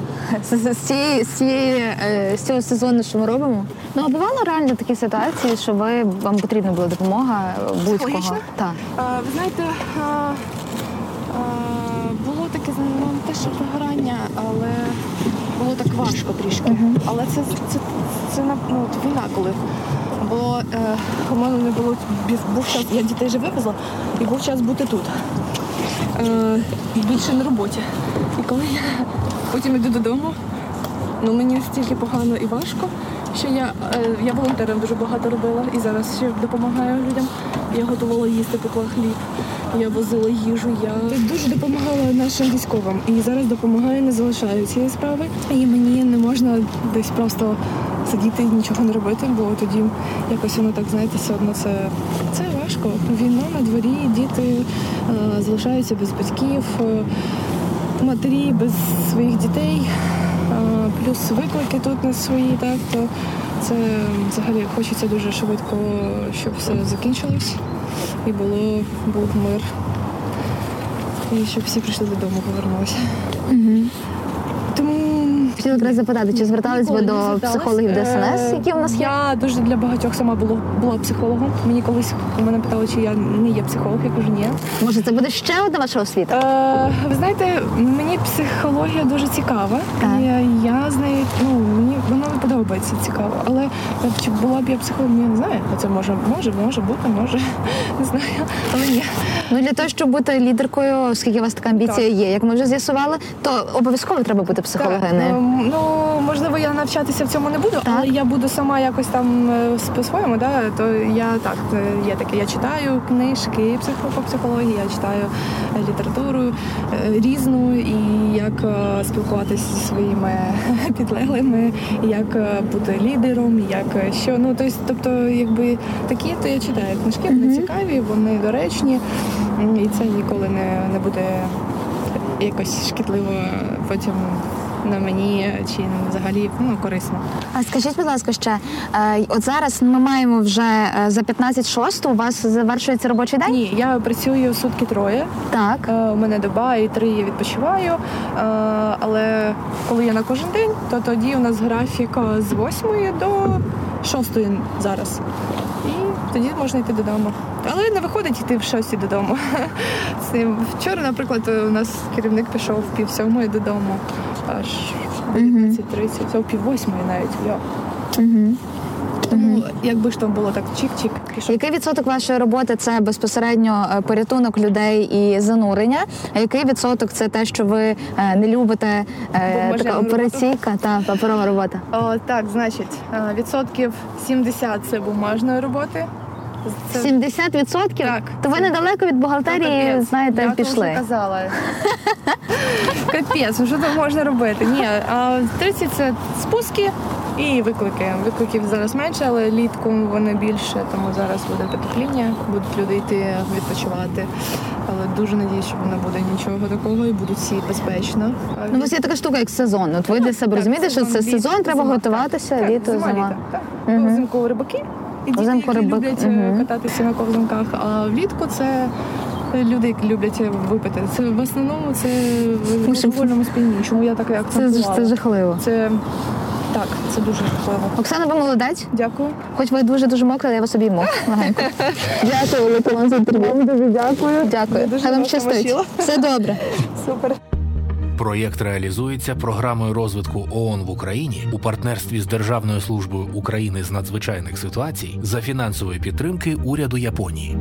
S2: з, з, цієї, з, цієї, е, з цього сезону, що ми робимо. Ну а бувало реально такі ситуації, що ви вам потрібна була допомога будь-кого. Так.
S1: А, ви знаєте, а, а, ну, не вигорання, але було так важко трішки. Але це, це, це, на- ну, війна коли. Бо е, у мене не було був час, я дітей вже вивезла, і був час бути тут. Е, більше на роботі. І коли я потім йду додому, ну мені настільки погано і важко, що я, е, я волонтером дуже багато робила і зараз ще допомагаю людям. Я готувала їсти, пекла хліб, я возила їжу. Я дуже допомагала нашим військовим. І зараз допомагаю, не залишаю цієї справи. І мені не можна десь просто сидіти і нічого не робити, бо тоді якось воно так, знаєте, все одно це, це важко. Війна на дворі, діти е, залишаються без батьків. е, матері без своїх дітей, а, плюс виклики тут не свої, так то це взагалі хочеться дуже швидко, щоб все закінчилось і було був мир. І щоб всі прийшли додому, повернулися. Тому
S2: Хотіла якраз запитати, чи звертались ви до психологів ДСНС,
S1: Е,
S2: які у нас є?
S1: Я дуже для багатьох сама була, була психологом. Мені колись у мене питали, чи я не є психолог, я кажу, ні.
S2: Може, це буде ще одна ваша освіта?
S1: Е, ви знаєте, мені психологія дуже цікава.
S2: Так.
S1: І я з нею, ну мені вона не подобається цікаво. Але е, чи була б я психологом, я не знаю. Це може, може, може бути, може. Не знаю. Але ні.
S2: Ну для того, щоб бути лідеркою, оскільки у вас така амбіція є, як ми вже з'ясували, то обов'язково треба бути
S1: Так,
S2: психологиною.
S1: Ну можливо, я навчатися в цьому не буду, але я буду сама якось там е, по-своєму, да, то я так е, є таке. Я читаю книжки по психології, я читаю е, літературу різну і як спілкуватися зі своїми підлеглими, як бути лідером, як що. Ну тобто, тобто, якби такі, то я читаю книжки, вони цікаві, вони доречні, і це ніколи не, не буде якось шкідливо потім на мені чи взагалі ну, корисно.
S2: А скажіть, будь ласка, ще е, от зараз ми маємо вже е, за 15.06, у вас завершується робочий день?
S1: Ні, я працюю сутки троє.
S2: Так.
S1: Е, У мене доба і три я відпочиваю. Але коли я на кожен день, то тоді у нас графік з 8 до 6 зараз. І тоді можна йти додому. Але не виходить йти в 6 додому. Вчора, наприклад, у нас керівник пішов в пів сьомої додому, аж 19.30, це о пів восьмої навіть. Йо.
S2: Угу.
S1: Тому якби ж там було так чик-чик, пішов.
S2: Який відсоток вашої роботи це безпосередньо е, порятунок людей і занурення? А який відсоток це те, що ви е, не любите е,
S1: Бумажну
S2: така
S1: роботу?
S2: операційка та паперова робота?
S1: О, так, значить, е, відсотків 70 це бумажної роботи. Це
S2: 70%?
S1: Так.
S2: То ви недалеко від бухгалтерії,
S1: капець.
S2: знаєте,
S1: я
S2: пішли.
S1: Я казала. Капець, що там можна робити? Ні, а 30 це спуски і виклики. Викликів зараз менше, але літку вони більше, тому зараз буде потепління, будуть люди йти відпочивати. Але дуже надіюсь, що не буде нічого такого і будуть всі безпечно.
S2: Ну, у вас є така штука, як сезон. От ви для себе розумієте, що це сезон, треба готуватися, літо,
S1: зима,
S2: зима.
S1: так. Взимку рибаки. І діти, які
S2: рибак-
S1: люблять е,
S2: мгм.
S1: кататися на ковзанках, а влітку це люди, які люблять випити. Це в основному це в
S2: ж-
S1: алкогольному сп'янінні. Чому я так
S2: Це, ж-
S1: акцентувала?
S2: це жахливо.
S1: Це так, це дуже жахливо.
S2: Оксана, ви молодець.
S1: Дякую.
S2: Хоч ви дуже дуже мокра, я вас обійму легенько. Дякую, велике вам за інтерв'ю. Дуже дякую. Дякую.
S1: дуже
S2: Хай вам
S1: вас
S2: щастить. Все добре.
S1: Супер.
S3: Проєкт реалізується програмою розвитку ООН в Україні у партнерстві з Державною службою України з надзвичайних ситуацій за фінансової підтримки уряду Японії.